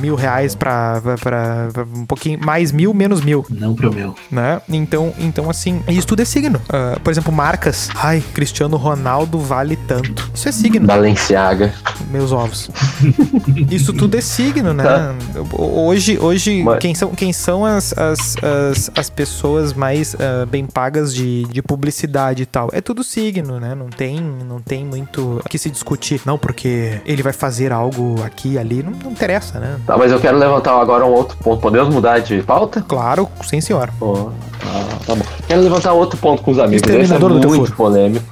Speaker 1: mil reais pra, pra, pra- pra um pouquinho. Mais mil, menos mil
Speaker 3: Não pro meu.
Speaker 1: né? Então, então assim, isso tudo é signo. Ah, por exemplo, marcas. Ai, Cristiano Ronaldo vale tanto. Isso é signo,
Speaker 2: Balenciaga.
Speaker 1: meus ovos. [LAUGHS] Isso tudo é signo, né?
Speaker 2: Tá.
Speaker 1: Hoje, hoje
Speaker 2: Mas-
Speaker 1: quem são, quem são as, as, as, as pessoas mais bem pagas de, de publicidade e tal? É tudo signo, né? Não tem, não tem muito o que se discutir. Não, porque ele vai fazer algo aqui ali. Não, não interessa, né?
Speaker 2: Tá, mas eu quero levantar agora um outro ponto. Podemos mudar de pauta?
Speaker 1: Claro, sim, senhor.
Speaker 2: Pô, ah, tá bom. Quero levantar outro ponto com os amigos. Esse é
Speaker 1: Exterminador do teu
Speaker 2: muito
Speaker 1: furo.
Speaker 2: polêmico.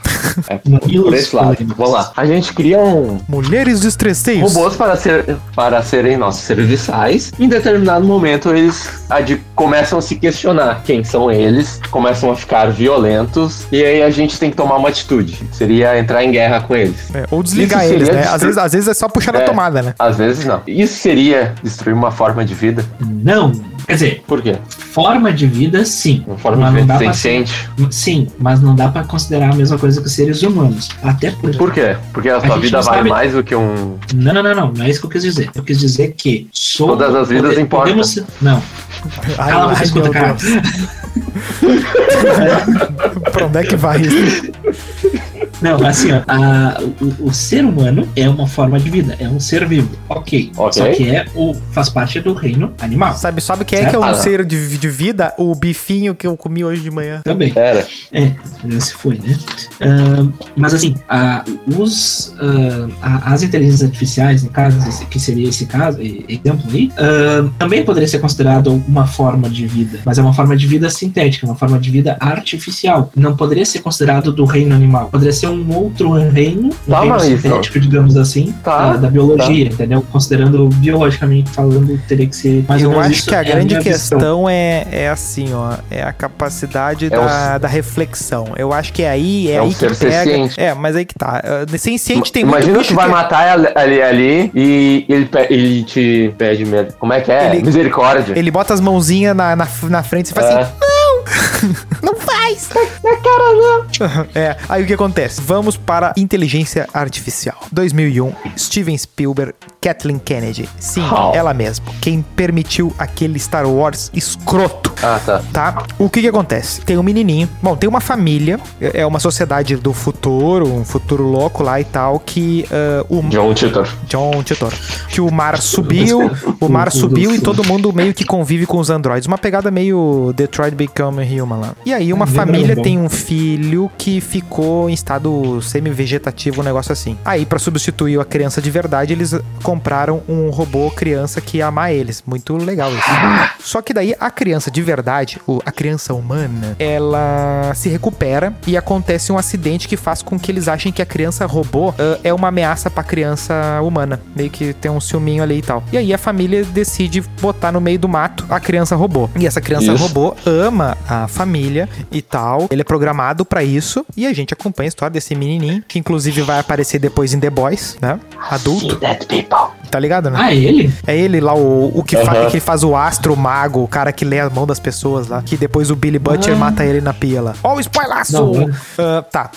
Speaker 2: É, [LAUGHS] por esse lado. Vamos lá. A gente cria um,
Speaker 1: Mulheres destresseios.
Speaker 2: robôs para, ser, para serem nossos serviçais. Em determinado momento, eles começam a se questionar quem são eles, começam a ficar violentos, e aí a gente tem que tomar uma atitude. Seria entrar em guerra com eles.
Speaker 1: É, ou desligar eles, né? Às vezes, às vezes é só puxar na
Speaker 2: É.
Speaker 1: tomada, né?
Speaker 2: Às vezes não. Isso seria destruir uma forma de vida?
Speaker 3: Não. Quer dizer,
Speaker 2: Por quê?
Speaker 3: forma de vida, sim.
Speaker 2: Uma forma
Speaker 3: Mas
Speaker 2: de
Speaker 3: não
Speaker 2: vida senciente?
Speaker 3: Sim, mas não dá pra considerar a mesma coisa que os seres humanos. Até porque.
Speaker 2: Por quê? Porque a
Speaker 3: A
Speaker 2: sua vida vale
Speaker 3: sabe-
Speaker 2: mais do que um.
Speaker 3: Não, não, não, não. Não é isso que eu quis dizer. Eu quis dizer que.
Speaker 2: Todas as vidas
Speaker 3: pode-
Speaker 2: importam.
Speaker 3: podemos Não.
Speaker 1: Ai,
Speaker 3: Cala a boca, escuta, cara. [LAUGHS]
Speaker 1: Pra onde é que vai?
Speaker 3: Não, assim, ó, a- o, o ser humano é uma forma de vida, é um ser vivo. Ok.
Speaker 2: Ok.
Speaker 3: Só que é o, faz parte do reino animal.
Speaker 1: Sabe, sabe quem é que é um
Speaker 2: Ah,
Speaker 1: ser de, de vida? O bifinho que eu comi hoje de manhã.
Speaker 3: Também.
Speaker 2: Era.
Speaker 3: É, se foi, né? Ah, mas assim, a- os, ah, a- as inteligências artificiais, no caso, esse- que seria esse caso, exemplo aí, ah, também poderia ser considerado uma forma de vida, mas é uma forma de vida sintética, uma forma de vida artificial. Não poderia ser considerado do reino animal. Poderia ser um outro reino, um
Speaker 2: Tá,
Speaker 3: reino
Speaker 2: mas
Speaker 3: digamos assim,
Speaker 2: Tá,
Speaker 3: da, da biologia, entendeu? Considerando biologicamente falando, teria que ser mais ou
Speaker 1: eu
Speaker 3: menos
Speaker 1: acho que a
Speaker 3: é
Speaker 1: grande
Speaker 3: visão.
Speaker 1: questão é, é assim, ó. É a capacidade
Speaker 2: É
Speaker 1: da, da reflexão. Eu acho que é aí, é,
Speaker 2: É um
Speaker 1: aí que
Speaker 2: ser
Speaker 1: pega. É, mas aí que tá. Uh, Senciente tem muito
Speaker 2: Imagina
Speaker 1: bicho
Speaker 2: que vai
Speaker 1: que-
Speaker 2: matar ali, ali, ali e ele, ele te pede medo. Como é que é?
Speaker 1: Ele-
Speaker 2: Misericórdia.
Speaker 1: Ele bota as mãozinhas na, na, na frente e fala
Speaker 2: É.
Speaker 1: assim: Não! [LAUGHS] não faz!
Speaker 5: mais. [LAUGHS]
Speaker 1: É, aí o que acontece? Vamos para inteligência artificial. 2001, Steven Spielberg, Kathleen Kennedy. Sim,
Speaker 2: Oh.
Speaker 1: ela mesma. Quem permitiu aquele Star Wars escroto.
Speaker 2: Ah, tá.
Speaker 1: Tá? O que que acontece? Tem um menininho. Bom, tem uma família. É uma sociedade do futuro, um futuro louco lá e tal, que ah, o
Speaker 2: John Titor.
Speaker 1: John Titor. Que o mar subiu, o mar subiu e todo mundo meio que convive com os androides. Uma pegada meio Detroit Become Human lá. E aí uma família tem um filho que ficou em estado semi-vegetativo, um negócio assim. Aí pra substituir a criança de verdade, eles compraram um robô criança que ia amar eles. Muito legal isso. Só que daí a criança de verdade, a criança humana, ela se recupera e acontece um acidente que faz com que eles achem que a criança robô ah, é uma ameaça pra criança humana. Meio que tem um ciúminho ali e tal. E aí a família decide botar no meio do mato a criança robô. E essa criança
Speaker 2: Isso.
Speaker 1: robô ama a família e tal. Ele é programado pra isso. E a gente acompanha a história desse menininho, que inclusive vai aparecer depois em The Boys, né? Adulto. Tá ligado, né?
Speaker 3: Ah, ele?
Speaker 1: É ele lá, o, o que, fa-
Speaker 2: Aham.
Speaker 1: que faz o astro mago, o cara que lê a mão das pessoas lá. Que depois o Billy Butcher
Speaker 3: Ah.
Speaker 1: mata ele na pia lá. Ó, o spoilaço!
Speaker 3: Não, né?
Speaker 1: Ah, tá.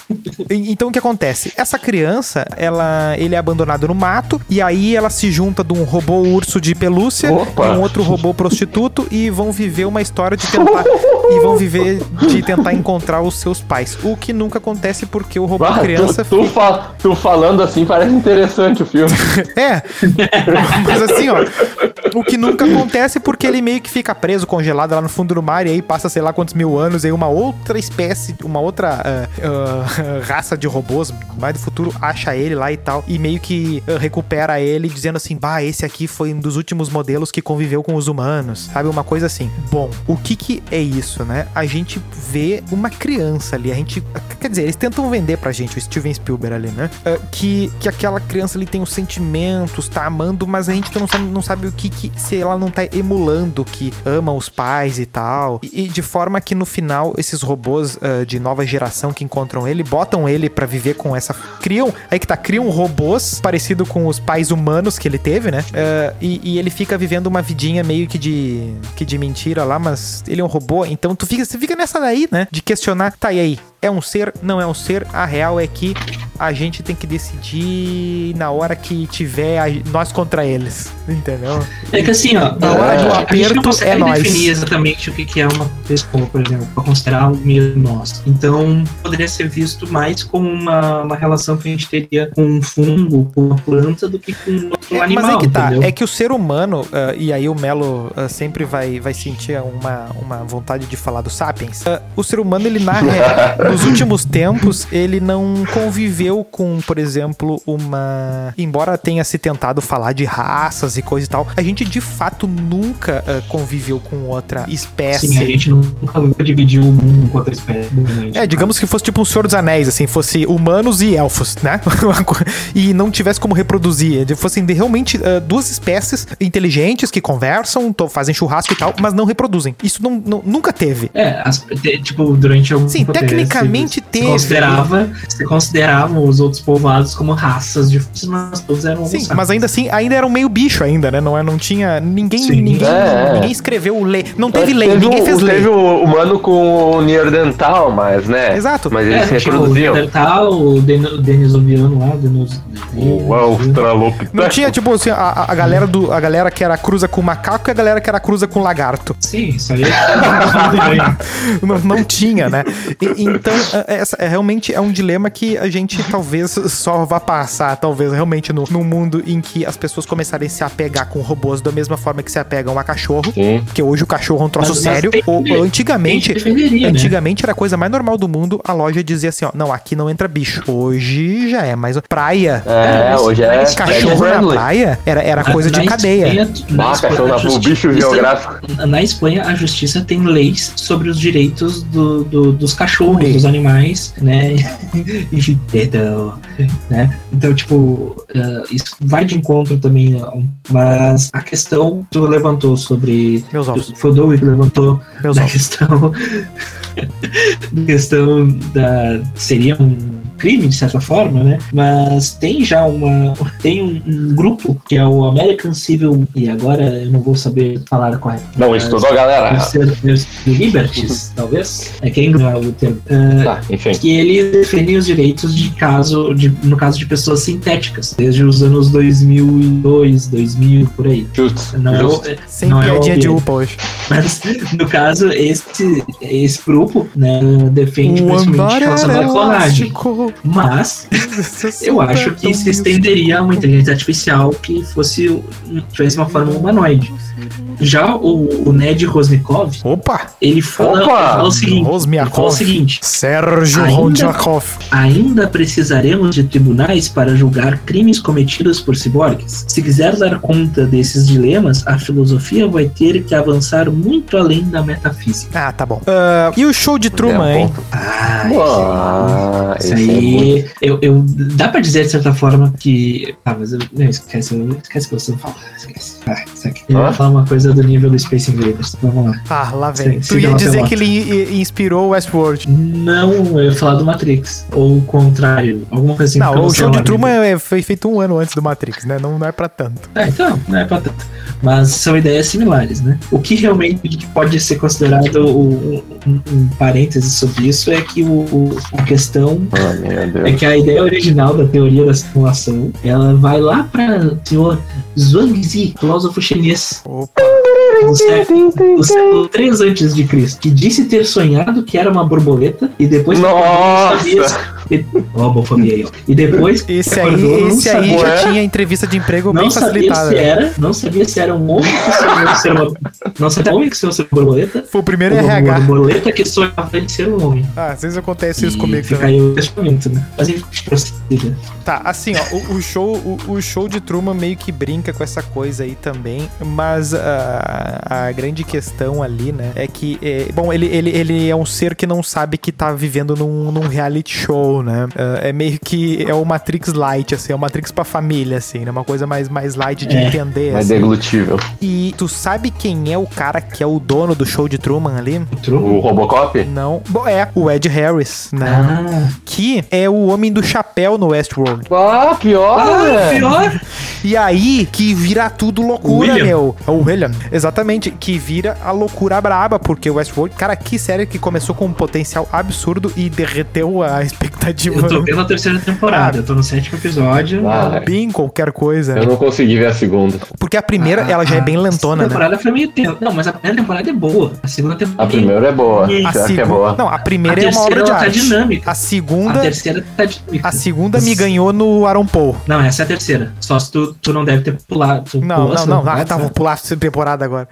Speaker 1: E- Então o que acontece? Essa criança, ela, ele é abandonado no mato. E aí ela se junta de um robô urso de pelúcia
Speaker 2: Opa.
Speaker 1: e um outro robô prostituto. E vão viver uma história de tentar. [LAUGHS] e vão viver de tentar encontrar os seus pais. O que nunca acontece porque o robô
Speaker 2: Ah,
Speaker 1: criança
Speaker 2: tu, tu, fa- tu falando assim parece interessante o filme. [LAUGHS]
Speaker 1: É. Mas assim, ó. O que nunca acontece porque ele meio que fica preso, congelado lá no fundo do mar, e aí passa sei lá quantos mil anos, e aí uma outra espécie, uma outra ah, ah, raça de robôs mais do futuro acha ele lá e tal, e meio que ah, recupera ele, dizendo assim: bah, esse aqui foi um dos últimos modelos que conviveu com os humanos, sabe? Uma coisa assim. Bom, o que que é isso, né? A gente vê uma criança ali, a gente. Quer dizer, eles tentam vender pra gente, o Steven Spielberg ali, né? Ah, que, que aquela criança ali tem os sentimentos, tá amando, mas a gente não sabe, não sabe o que, que. Se ela não tá emulando que ama os pais e tal. E, e de forma que no final, esses robôs ah, de nova geração que encontram ele, botam ele pra viver com essa. Criam. Aí que tá, criam robôs parecido com os pais humanos que ele teve, né? Ah, e, e ele fica vivendo uma vidinha meio que de. que de mentira lá, mas ele é um robô. Então tu fica, você fica nessa daí, né? De questionar, tá, e aí? É um ser? Não é um ser? A real é que a gente tem que decidir na hora que tiver a- nós contra eles. Entendeu?
Speaker 3: É que assim, ó,
Speaker 1: Na hora do
Speaker 3: a gente
Speaker 1: aperto,
Speaker 3: não consegue
Speaker 1: é nóis.
Speaker 3: definir exatamente o que é uma pessoa, por exemplo, para considerar algo meio nosso. Então, poderia ser visto mais como uma, uma relação que a gente teria com um fungo, com uma planta, do que com outro
Speaker 1: É,
Speaker 3: animal,
Speaker 1: mas é que tá,
Speaker 3: entendeu?
Speaker 1: é que o ser humano, ah, e aí o Melo ah, sempre vai, vai sentir uma, uma vontade de falar do Sapiens. Ah, o ser humano, ele na [LAUGHS] re- nos últimos tempos, ele não conviveu com, por exemplo, uma. Embora tenha se tentado falar de raças e coisa e tal, a gente de fato nunca ah, conviveu com outra espécie.
Speaker 3: Sim, a gente nunca, nunca dividiu o mundo com outra espécie. dominante.
Speaker 1: É, digamos que fosse tipo um Senhor dos Anéis, assim, fosse humanos e elfos, né? [LAUGHS] e não tivesse como reproduzir. Fossem de- realmente ah, duas espécies inteligentes que conversam, fazem churrasco e tal, mas não reproduzem. Isso não, não- nunca teve.
Speaker 3: É, as- tipo, durante algum
Speaker 1: Sim,
Speaker 3: tempo,
Speaker 1: tecnicamente
Speaker 3: você
Speaker 1: teve.
Speaker 3: Considerava, você considerava os outros povoados como raças diferentes, mas todos eram
Speaker 1: Sim, mas ainda assim, ainda era um meio bicho ainda, né? Não, é- não tinha. Ninguém,
Speaker 3: Sim.
Speaker 1: ninguém,
Speaker 2: É, é.
Speaker 1: ninguém escreveu lei. Não teve
Speaker 2: Mas
Speaker 1: lei, ninguém
Speaker 2: o,
Speaker 1: fez lei.
Speaker 2: Teve o humano com o Neandertal, mas, né?
Speaker 1: Exato.
Speaker 2: Mas eles se
Speaker 3: É, tipo, o
Speaker 2: reproduziam.
Speaker 3: Neandertal, o Den- Denisoviano lá, o Denis...
Speaker 2: O Australopithecus.
Speaker 1: Não tinha, tipo assim, a, a galera do. A galera que era cruza com macaco e a galera que era cruza com lagarto.
Speaker 3: Sim, isso aí é... [LAUGHS] [LAUGHS]
Speaker 1: não, não tinha, né? E- então, é- essa, é, realmente é um dilema que a gente talvez só vá passar, talvez, realmente, no, num mundo em que as pessoas começarem a se apegar com robôs da mesma forma que se apegam a cachorro.
Speaker 2: Sim.
Speaker 1: Porque hoje o cachorro é um troço
Speaker 3: Mas- mas
Speaker 1: sério.
Speaker 3: tem-
Speaker 1: Ou, antigamente.
Speaker 3: defenderia, né?
Speaker 1: Antigamente era a coisa mais normal do mundo a loja dizia assim, ó, não, aqui não entra bicho. Hoje já é mais praia.
Speaker 2: É,
Speaker 3: mas-
Speaker 2: hoje é
Speaker 3: mas
Speaker 1: Cachorro na
Speaker 2: friendly.
Speaker 1: praia era, era coisa de
Speaker 3: Na
Speaker 1: cadeia.
Speaker 3: Espanha, na
Speaker 2: Ah,
Speaker 3: Espanha,
Speaker 2: cachorro na-
Speaker 3: justi-
Speaker 2: bicho geográfico.
Speaker 3: Na Espanha, a justiça tem leis sobre os direitos do- do- dos cachorros, Dos animais, né? [LAUGHS] Enfim, perdão, né? Então, tipo, eh, isso vai de encontro também, mas a questão que tu levantou sobre...
Speaker 1: Meus ovos.
Speaker 3: Foi o Doug que levantou
Speaker 1: Meus
Speaker 3: da
Speaker 1: ovos.
Speaker 3: questão... [LAUGHS] da questão da... Seria um crime, de certa forma, né? Mas tem já uma. Tem um, um grupo que é o American Civil. E agora eu não vou saber falar correto.
Speaker 2: Não
Speaker 3: Mas-
Speaker 2: estudou, galera?
Speaker 3: Liberties, [LAUGHS] talvez. É que é o termo. Ah,
Speaker 2: Tá, enfim.
Speaker 3: que ele defende os direitos de caso, de, no caso de pessoas sintéticas, desde os anos 2002, 2000, por aí.
Speaker 2: Justo.
Speaker 3: Não é,
Speaker 2: justo.
Speaker 3: o-
Speaker 1: Sem
Speaker 3: não é o-
Speaker 1: de upa hoje. [LAUGHS]
Speaker 3: Mas, no caso, esse, esse grupo, né, defende
Speaker 1: O
Speaker 3: principalmente
Speaker 1: era
Speaker 3: à clonagem. Mas eu acho que se estenderia a uma inteligência artificial que fosse tivesse uma forma humanoide. Já o, o Ned Rosnikov,
Speaker 1: Opa!
Speaker 3: ele fala, ele
Speaker 2: Opa!
Speaker 3: fala o seguinte, ele fala o
Speaker 1: Rosmiakov.
Speaker 3: seguinte,
Speaker 1: Sérgio
Speaker 3: Ainda-
Speaker 1: Rondjakov.
Speaker 3: Ainda precisaremos de tribunais para julgar crimes cometidos por ciborgues? Se quiser dar conta desses dilemas, a filosofia vai ter que avançar muito além da metafísica.
Speaker 1: Ah, tá bom. Ah, e o show de Truman,
Speaker 2: É um
Speaker 1: hein?
Speaker 3: Ah,
Speaker 2: Ah,
Speaker 3: isso
Speaker 2: esse é
Speaker 3: aí, eu, eu- dá pra dizer de certa forma que. Ah, mas eu, não, esquece, eu- esquece que você fala. Esquece. Ah, isso aqui. Eu
Speaker 2: Ah?
Speaker 3: ia falar uma coisa do nível do Space Invaders. Vamos lá.
Speaker 1: Ah, lá vem.
Speaker 3: Sim,
Speaker 1: tu ia dizer que ele inspirou o Westworld.
Speaker 3: Não, eu ia falar do Matrix. Ou o contrário. Alguma coisa assim.
Speaker 1: não, o show de. Truman é- foi feito um ano antes do Matrix, né? Não, não é pra tanto.
Speaker 3: É, então, não é pra tanto. Mas são ideias similares, né? O que realmente pode ser considerado o- um, um parêntese sobre isso é que o, o- a questão
Speaker 2: meu
Speaker 3: é que a ideia original da teoria da simulação ela vai lá para o senhor Zhuangzi, filósofo chinês
Speaker 1: Opa.
Speaker 3: Do século, do século 3 antes de Cristo, que disse ter sonhado que era uma borboleta e depois
Speaker 2: Nossa!
Speaker 3: Sabia Ó, homofobia aí, ó. E depois [LAUGHS]
Speaker 1: Esse
Speaker 3: acordou,
Speaker 1: aí, esse aí
Speaker 3: sabia-
Speaker 1: já tinha entrevista de emprego
Speaker 3: não
Speaker 1: bem
Speaker 3: sabia
Speaker 1: facilitada.
Speaker 3: se
Speaker 1: né?
Speaker 3: era, não sabia se era um homem que ser uma, não sabia homem que sonhava ser uma borboleta,
Speaker 1: Foi o primeiro
Speaker 3: uma
Speaker 1: RH.
Speaker 3: borboleta que sonhava em ser um homem.
Speaker 1: Ah, às vezes acontece isso
Speaker 3: E
Speaker 1: comigo
Speaker 3: fica
Speaker 1: também.
Speaker 3: aí o questionamento, né? Mas a gente prossiga.
Speaker 1: Tá, assim, ó, o, o show, o, o show de Truman meio que brinca com essa coisa aí também, mas a, a grande questão ali, né, é que, é, bom, ele, ele, ele é um ser que não sabe que tá vivendo num, num reality show, né, Ah, é meio que, é o Matrix Light, assim, é o Matrix pra família, assim, né, uma coisa mais, mais light de
Speaker 3: É.
Speaker 1: entender,
Speaker 2: Mais
Speaker 1: assim.
Speaker 2: deglutível.
Speaker 1: E tu sabe quem é o cara que é o dono do show de Truman ali?
Speaker 3: O Truman?
Speaker 2: O Robocop?
Speaker 1: Não, bom, é o Ed Harris, né,
Speaker 3: Ah,
Speaker 1: que é o homem do chapéu no Westworld.
Speaker 2: Ah, pior,
Speaker 3: ah,
Speaker 2: velho.
Speaker 3: pior.
Speaker 1: E aí que vira tudo loucura,
Speaker 3: William.
Speaker 1: meu. É o William. Exatamente. Que vira a loucura braba, porque o Westworld, cara, que série que começou com um potencial absurdo e derreteu a expectativa
Speaker 3: Eu tô vendo a terceira temporada, eu tô no sétimo episódio.
Speaker 2: Ah,
Speaker 1: bem qualquer coisa.
Speaker 2: eu não consegui ver a segunda.
Speaker 1: Porque a primeira,
Speaker 3: Ah,
Speaker 1: ela já é bem
Speaker 3: a
Speaker 1: lentona, né?
Speaker 3: temporada foi meio tempo. Não, mas a primeira temporada é boa. A segunda temporada.
Speaker 2: A primeira é boa.
Speaker 1: A
Speaker 2: é
Speaker 1: segunda,
Speaker 2: boa.
Speaker 1: não, a primeira
Speaker 3: A
Speaker 1: é uma obra
Speaker 3: terceira,
Speaker 1: de
Speaker 3: tá
Speaker 1: arte.
Speaker 3: dinâmica.
Speaker 1: A
Speaker 3: A
Speaker 1: segunda,
Speaker 3: terceira tá dinâmica.
Speaker 1: a segunda me ganhou no Aaron Paul.
Speaker 3: Não, essa é a terceira. Só se tu, tu não deve ter pulado. Tu
Speaker 1: Não, não, não.
Speaker 3: temporada,
Speaker 1: Ah, tá, vou pular essa temporada agora.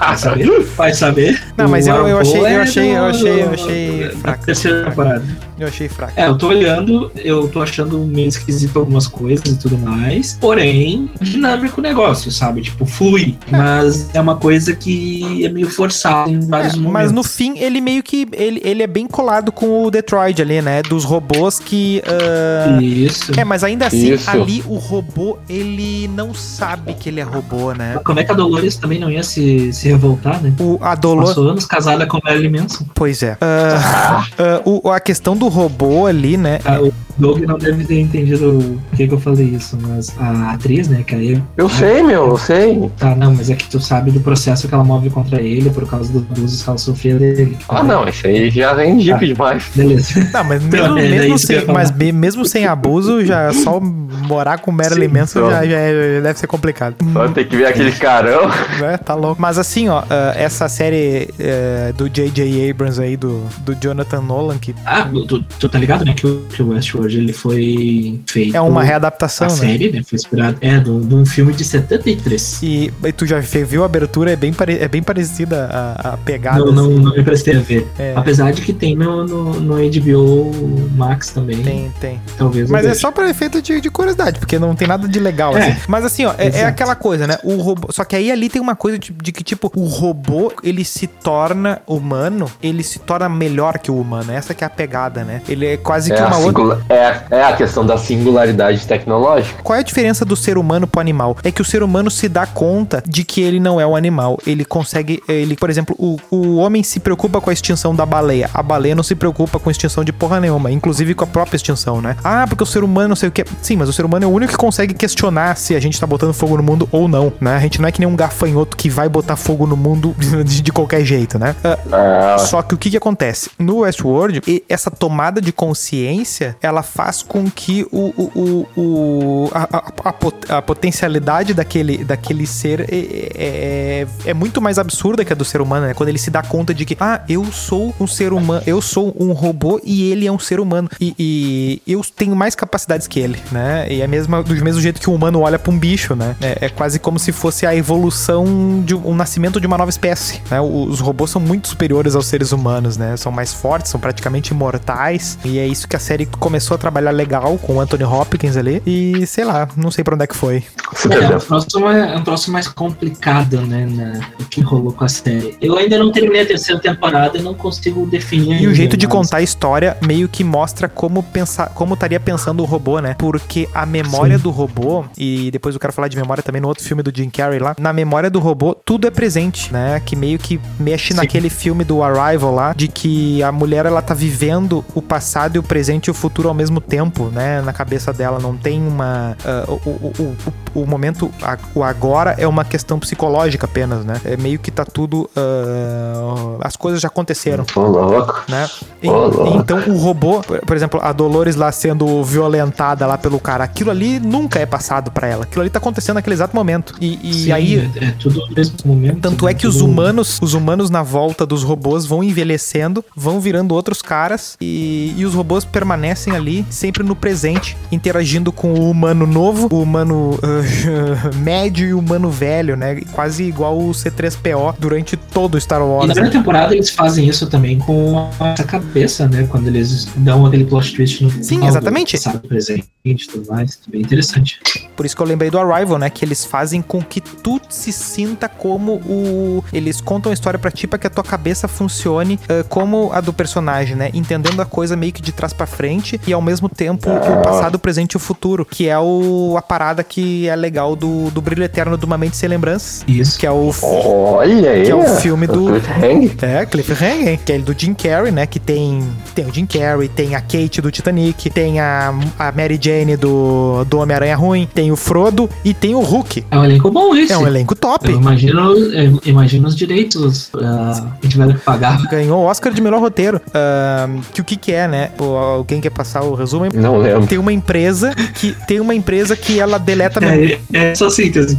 Speaker 3: Vai saber? Vai saber.
Speaker 1: Não, mas eu- eu
Speaker 3: Aaron
Speaker 1: achei- eu
Speaker 3: é
Speaker 1: achei- eu achei- eu achei fraco.
Speaker 3: terceira temporada.
Speaker 1: Eu achei fraco.
Speaker 3: É, eu tô olhando, eu tô achando meio esquisito algumas coisas e tudo mais. Porém, dinâmico o negócio, sabe? Tipo, flui. Mas é uma coisa que é meio forçada em vários
Speaker 1: É,
Speaker 3: momentos.
Speaker 1: mas no fim, ele meio que. Ele, ele é bem colado com o Detroit ali, né? Dos robôs que. ah,
Speaker 3: Isso.
Speaker 1: É, mas ainda assim,
Speaker 2: Isso.
Speaker 1: ali o robô, ele não sabe que ele é robô, né?
Speaker 3: Como é que a Dolores também não ia se, se revoltar, né?
Speaker 1: O, a Dolor.
Speaker 3: Passou anos casada com Marilyn Manson.
Speaker 1: Pois é. Ah, ah, o- a questão do robô ali, né?
Speaker 3: Ah, o Doug não deve ter entendido por que, que eu falei isso, mas a atriz, né, que aí
Speaker 2: Eu sei, meu, eu sei.
Speaker 3: Tá, não, mas é que tu sabe do processo que ela move contra ele por causa dos abusos que ela sofria dele.
Speaker 2: Ah, não, isso aí já vem jeep demais.
Speaker 3: Beleza.
Speaker 1: Não, [LAUGHS] mas
Speaker 3: Então,
Speaker 1: mesmo,
Speaker 3: é, é
Speaker 1: mesmo sem, mas be- mesmo sem abuso, já só morar com Marilyn Manson
Speaker 2: então.
Speaker 1: já, já é- já deve ser complicado.
Speaker 2: Só tem que ver aquele carão.
Speaker 1: né? [LAUGHS] Tá louco. Mas assim, ó, ah, essa série eh, do J.J. Abrams aí, do, do Jonathan Nolan, que
Speaker 3: Ah, tu, tu tá ligado, né, que o, que o Westworld ele foi feito.
Speaker 1: é uma readaptação,
Speaker 3: A
Speaker 1: né?
Speaker 3: série, né? Foi inspirado. É, de um filme de 73.
Speaker 1: E, e tu já viu a abertura, é bem, pare- é bem parecida a, a pegada.
Speaker 3: Não, não,
Speaker 1: assim.
Speaker 3: não me prestei a ver.
Speaker 1: É.
Speaker 3: Apesar de que tem no, no, no HBO Max também.
Speaker 1: Tem, tem.
Speaker 3: Talvez
Speaker 1: Mas é só pra efeito de, de curiosidade, porque não tem nada de legal,
Speaker 3: É.
Speaker 1: assim. Mas assim, ó, é, é aquela coisa, né? O robô. Só que aí ali tem uma coisa de, de que, tipo, o robô, ele se torna humano, ele se torna melhor que o humano. Essa que é a pegada, né? Ele é quase
Speaker 2: É
Speaker 1: que
Speaker 2: a,
Speaker 1: uma outra.
Speaker 2: é É, é a questão da singularidade tecnológica.
Speaker 1: Qual é a diferença do ser humano pro animal? É que o ser humano se dá conta de que ele não é um animal. Ele consegue. Ele, por exemplo, o, o homem se preocupa com a extinção da baleia. A baleia não se preocupa com a extinção de porra nenhuma, inclusive com a própria extinção, né? Ah, porque o ser humano não sei o que. Sim, mas o ser humano é o único que consegue questionar se a gente tá botando fogo no mundo ou não, né? A gente não é que nem um gafanhoto que vai botar fogo no mundo [LAUGHS] de, de qualquer jeito, né? Ah,
Speaker 2: É,
Speaker 1: só que o que que acontece? No Westworld, e- essa tomada de consciência, ela faz com que o, o, o, a, a- a pot- a potencialidade daquele, daquele ser é, é, é muito mais absurda que a do ser humano, né? Quando ele se dá conta de que, ah, eu sou um ser humano, eu sou um robô e ele é um ser humano. E, e eu tenho mais capacidades que ele, né? E é mesmo, do mesmo jeito que um humano olha pra um bicho, né? É, é quase como se fosse a evolução de um nascimento de uma nova espécie, né? Os robôs são muito superiores aos seres humanos, né? São mais fortes, são praticamente imortais. E é isso que a série começou a trabalhar legal com o Anthony Hopkins ali. E sei lá, não sei pra onde é que foi.
Speaker 3: É, é um mais, é um troço mais complicado, né, na, o que rolou com a série. Eu ainda não terminei a terceira temporada e não consigo definir.
Speaker 1: E o jeito de contar a história meio que mostra como pensar, como estaria pensando o robô, né? Porque a memória
Speaker 3: Sim.
Speaker 1: do robô, e depois eu quero falar de memória também no outro filme do Jim Carrey lá, na memória do robô, tudo é presente, né? Que meio que mexe
Speaker 3: Sim.
Speaker 1: naquele filme do Arrival lá, de que a mulher ela tá vivendo o passado e o presente e o futuro ao mesmo tempo, né? Na cabeça dela não tem uma ah, o, o, o, o- momento a- o agora é uma questão psicológica apenas, né? É meio que tá tudo ah, as coisas já aconteceram
Speaker 2: Ô, louco.
Speaker 1: né? E-
Speaker 2: louco.
Speaker 1: então o robô, por exemplo, a Dolores lá sendo violentada lá pelo cara, aquilo ali nunca é passado pra ela. Aquilo ali tá acontecendo naquele exato momento. E, e
Speaker 3: Sim,
Speaker 1: aí
Speaker 3: É, é tudo no mesmo momento.
Speaker 1: tanto
Speaker 3: né,
Speaker 1: é que os humanos, os humanos na volta dos robôs vão envelhecendo, vão virando outros caras e, e os robôs permanecem ali sempre no presente, interagindo com o humano novo, o humano ah, [LAUGHS] médio e humano velho, né? Quase igual o C3PO durante todo o Star
Speaker 3: E
Speaker 1: Wars.
Speaker 3: na primeira temporada eles fazem isso também com essa cabeça, né? Quando eles dão aquele plot twist no
Speaker 1: Sim,
Speaker 3: final do
Speaker 1: exatamente.
Speaker 3: Passado, presente e tudo mais. Bem interessante.
Speaker 1: Por isso que eu lembrei do Arrival, né? Que eles fazem com que tu se sinta como o. Eles contam a história pra ti pra que a tua cabeça funcione ah, como a do personagem, né? Entendendo a coisa meio que de trás pra frente e ao mesmo tempo o passado, o presente e o futuro. Que é o, a parada que é legal do, do Brilho Eterno de uma Mente Sem Lembranças.
Speaker 3: Isso.
Speaker 1: Que é o.
Speaker 2: Olha aí.
Speaker 1: Que é o filme do-
Speaker 2: Cliffhanger.
Speaker 1: É, Cliffhanger, que é ele do Jim Carrey, né? Que tem, tem o Jim Carrey, tem a Kate do Titanic, tem a, a Mary Jane do, do Homem-Aranha Ruim, tem o Frodo e tem o Hulk.
Speaker 3: É um elenco bom esse.
Speaker 1: É um elenco top.
Speaker 3: Eu imagino, eu imagino os direitos ah, que tiveram que pagar.
Speaker 1: Ganhou o Oscar de melhor roteiro. Ahn, que o que que é, né? O- alguém quer passar o resumo?
Speaker 2: Não lembro.
Speaker 1: Tem uma empresa que tem uma empresa que ela deleta [LAUGHS]
Speaker 3: É, é só síntese.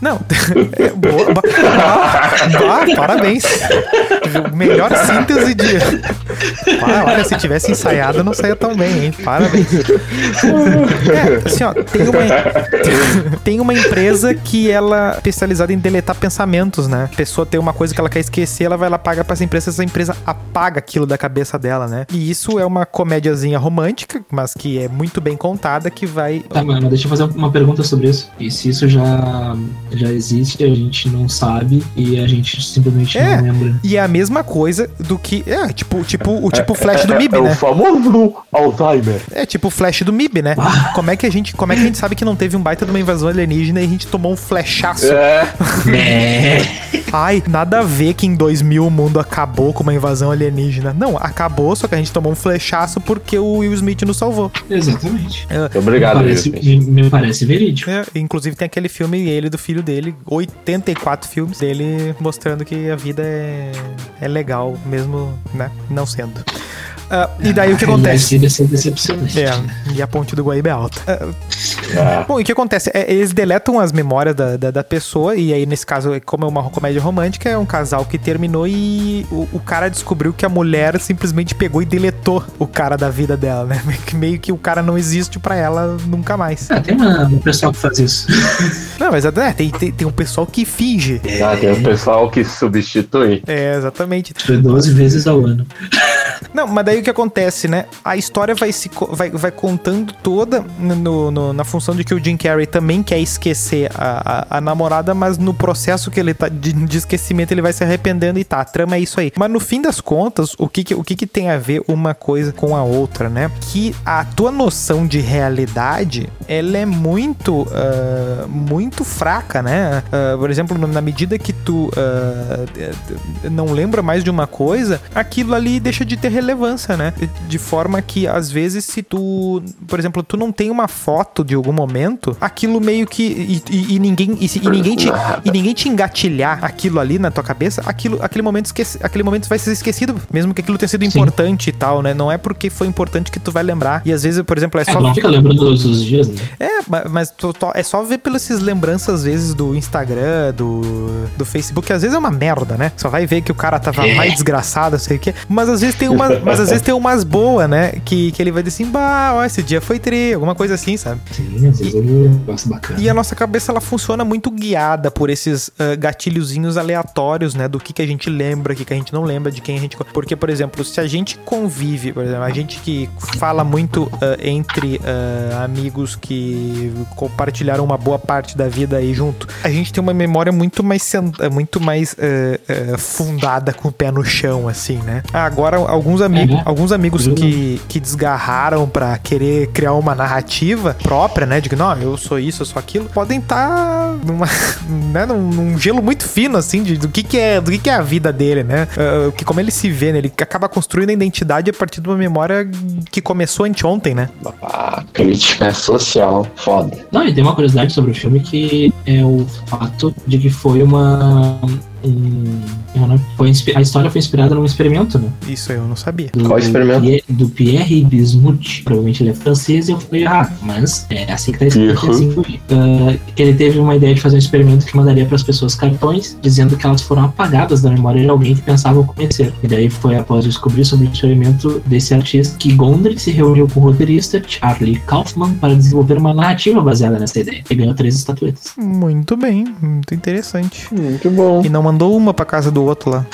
Speaker 1: Não, [LAUGHS] é boa. ba- Ah, ah, parabéns. Melhor síntese de. Ah, olha, se tivesse ensaiado, não saía tão bem, hein? Parabéns. É, assim, ó, tem uma, tem uma empresa que ela é especializada em deletar pensamentos, né? A pessoa tem uma coisa que ela quer esquecer, ela vai lá paga pra essa empresa, essa empresa apaga aquilo da cabeça dela, né? E isso é uma comédiazinha romântica, mas que é muito bem contada, que vai
Speaker 3: Tá, mas deixa eu fazer uma pergunta sobre isso. E se isso já, já existe, a gente não sabe e a gente simplesmente
Speaker 1: É.
Speaker 3: não lembra.
Speaker 1: E é a mesma coisa do que. É, tipo, tipo o tipo flash do MIB,
Speaker 2: é,
Speaker 1: né?
Speaker 2: o famoso Alzheimer.
Speaker 1: É tipo o flash do MIB, né? Como é que a gente, como é que a gente sabe que não teve um baita de uma invasão alienígena e a gente tomou um flashaço?
Speaker 2: É.
Speaker 3: É.
Speaker 1: Ai, nada a ver que em 2000 o mundo acabou com uma invasão alienígena. Não, acabou, só que a gente tomou um flechaço porque o Will Smith nos salvou.
Speaker 3: Exatamente.
Speaker 2: Obrigado,
Speaker 3: me, parece,
Speaker 2: Will
Speaker 3: me parece verídico.
Speaker 1: É, inclusive tem aquele filme, ele do filho dele, 84 filmes dele mostrando que a vida é, é legal, mesmo, né, não sendo. Ah, e daí o que acontece?
Speaker 3: Vai ser decepcionante.
Speaker 1: É, e a ponte do Guaíba é alta. Ah,
Speaker 2: É.
Speaker 1: Bom, e o que acontece? É, eles deletam as memórias da, da, da pessoa, e aí, nesse caso, como é uma comédia romântica, é um casal que terminou e o, o cara descobriu que a mulher simplesmente pegou e deletou o cara da vida dela, né? [LAUGHS] Meio que- o cara não existe pra ela nunca mais.
Speaker 3: Ah, tem uma, um pessoal que faz isso. [LAUGHS]
Speaker 1: Não, mas é, tem, tem, tem um pessoal que finge.
Speaker 2: Ah, tem o pessoal que substitui.
Speaker 1: É, exatamente.
Speaker 3: Foi 12 vezes ao ano.
Speaker 1: Não, mas daí o que acontece, né? A história vai se vai, vai contando toda no, no- na função de que o Jim Carrey também quer esquecer a, a, a namorada, mas no processo que ele tá de, de esquecimento ele vai se arrependendo e tá, a trama é isso aí. Mas no fim das contas, o que que, o que que tem a ver uma coisa com a outra, né? Que a tua noção de realidade, ela é muito, ah, muito fraca, né? Ah, por exemplo, na medida que tu ah, não lembra mais de uma coisa, aquilo ali deixa de ter relevância, né? De forma que, às vezes, se tu, por exemplo, tu não tem uma foto de algum momento, aquilo meio que. E, e- e ninguém, e, e ninguém te, e ninguém te engatilhar aquilo ali na tua cabeça, aquilo, aquele, momento esquece, aquele momento vai ser esquecido, mesmo que aquilo tenha sido
Speaker 3: Sim.
Speaker 1: importante e tal, né? Não é porque foi importante que tu vai lembrar. E às vezes, por exemplo, é
Speaker 3: É,
Speaker 1: só.
Speaker 3: não fica lembrando todos os dias, né?
Speaker 1: É, ma- mas tu- tu- é só ver pelas essas lembranças, às vezes, do Instagram, do, do Facebook, que às vezes é uma merda, né? Só vai ver que o cara tava mais desgraçado, sei o quê. Mas às vezes tem uma, [LAUGHS] mas às vezes tem umas boas, né? Que, que ele vai dizer assim, bah, ó, esse dia foi tri, alguma coisa assim, sabe?
Speaker 3: Sim, às vezes eu gosto bacana.
Speaker 1: E a nossa cabeça ela funciona muito guiada por esses ah, gatilhozinhos aleatórios, né? Do que, que a gente lembra, o que, que a gente não lembra, de quem a gente. Porque, por exemplo, se a gente convive, por exemplo, a gente que fala muito ah, entre ah, amigos que compartilharam uma boa parte da vida aí junto, a gente tem uma memória muito mais, muito mais fundada com o pé no chão, assim, né? Agora, alguns amigos,
Speaker 3: Uhum.
Speaker 1: alguns amigos que, que desgarraram pra querer criar uma narrativa própria, né? De que, não, eu sou isso, eu sou aquilo, podem estar numa, [LAUGHS] né, num, num gelo muito fino, assim, de, do, que, que, é, do que, que é a vida dele, né? Ah, que como ele se vê, né? Ele acaba construindo a identidade a partir de uma memória que começou anteontem, né?
Speaker 2: Ah, crítica social. Foda.
Speaker 3: Não, e tem uma curiosidade sobre o filme que é o fato de que foi uma. Como é nome? foi, a história foi inspirada num experimento, né?
Speaker 1: Isso eu não sabia.
Speaker 3: Do,
Speaker 2: Qual experimento?
Speaker 3: Pierre- Do Pierre Bismuth. Provavelmente ele é francês e eu falei errado, mas é assim que tá escrito. É assim que que ele teve uma ideia de fazer um experimento que mandaria para as pessoas cartões, dizendo que elas foram apagadas da memória de alguém que pensavam conhecer. E daí foi após descobrir sobre o experimento desse artista que Gondry se reuniu com o roteirista Charlie Kaufman para desenvolver uma narrativa baseada nessa ideia. E ganhou três estatuetas.
Speaker 1: Muito bem, muito interessante.
Speaker 2: Muito bom.
Speaker 1: E não mandou uma pra casa do outro lá.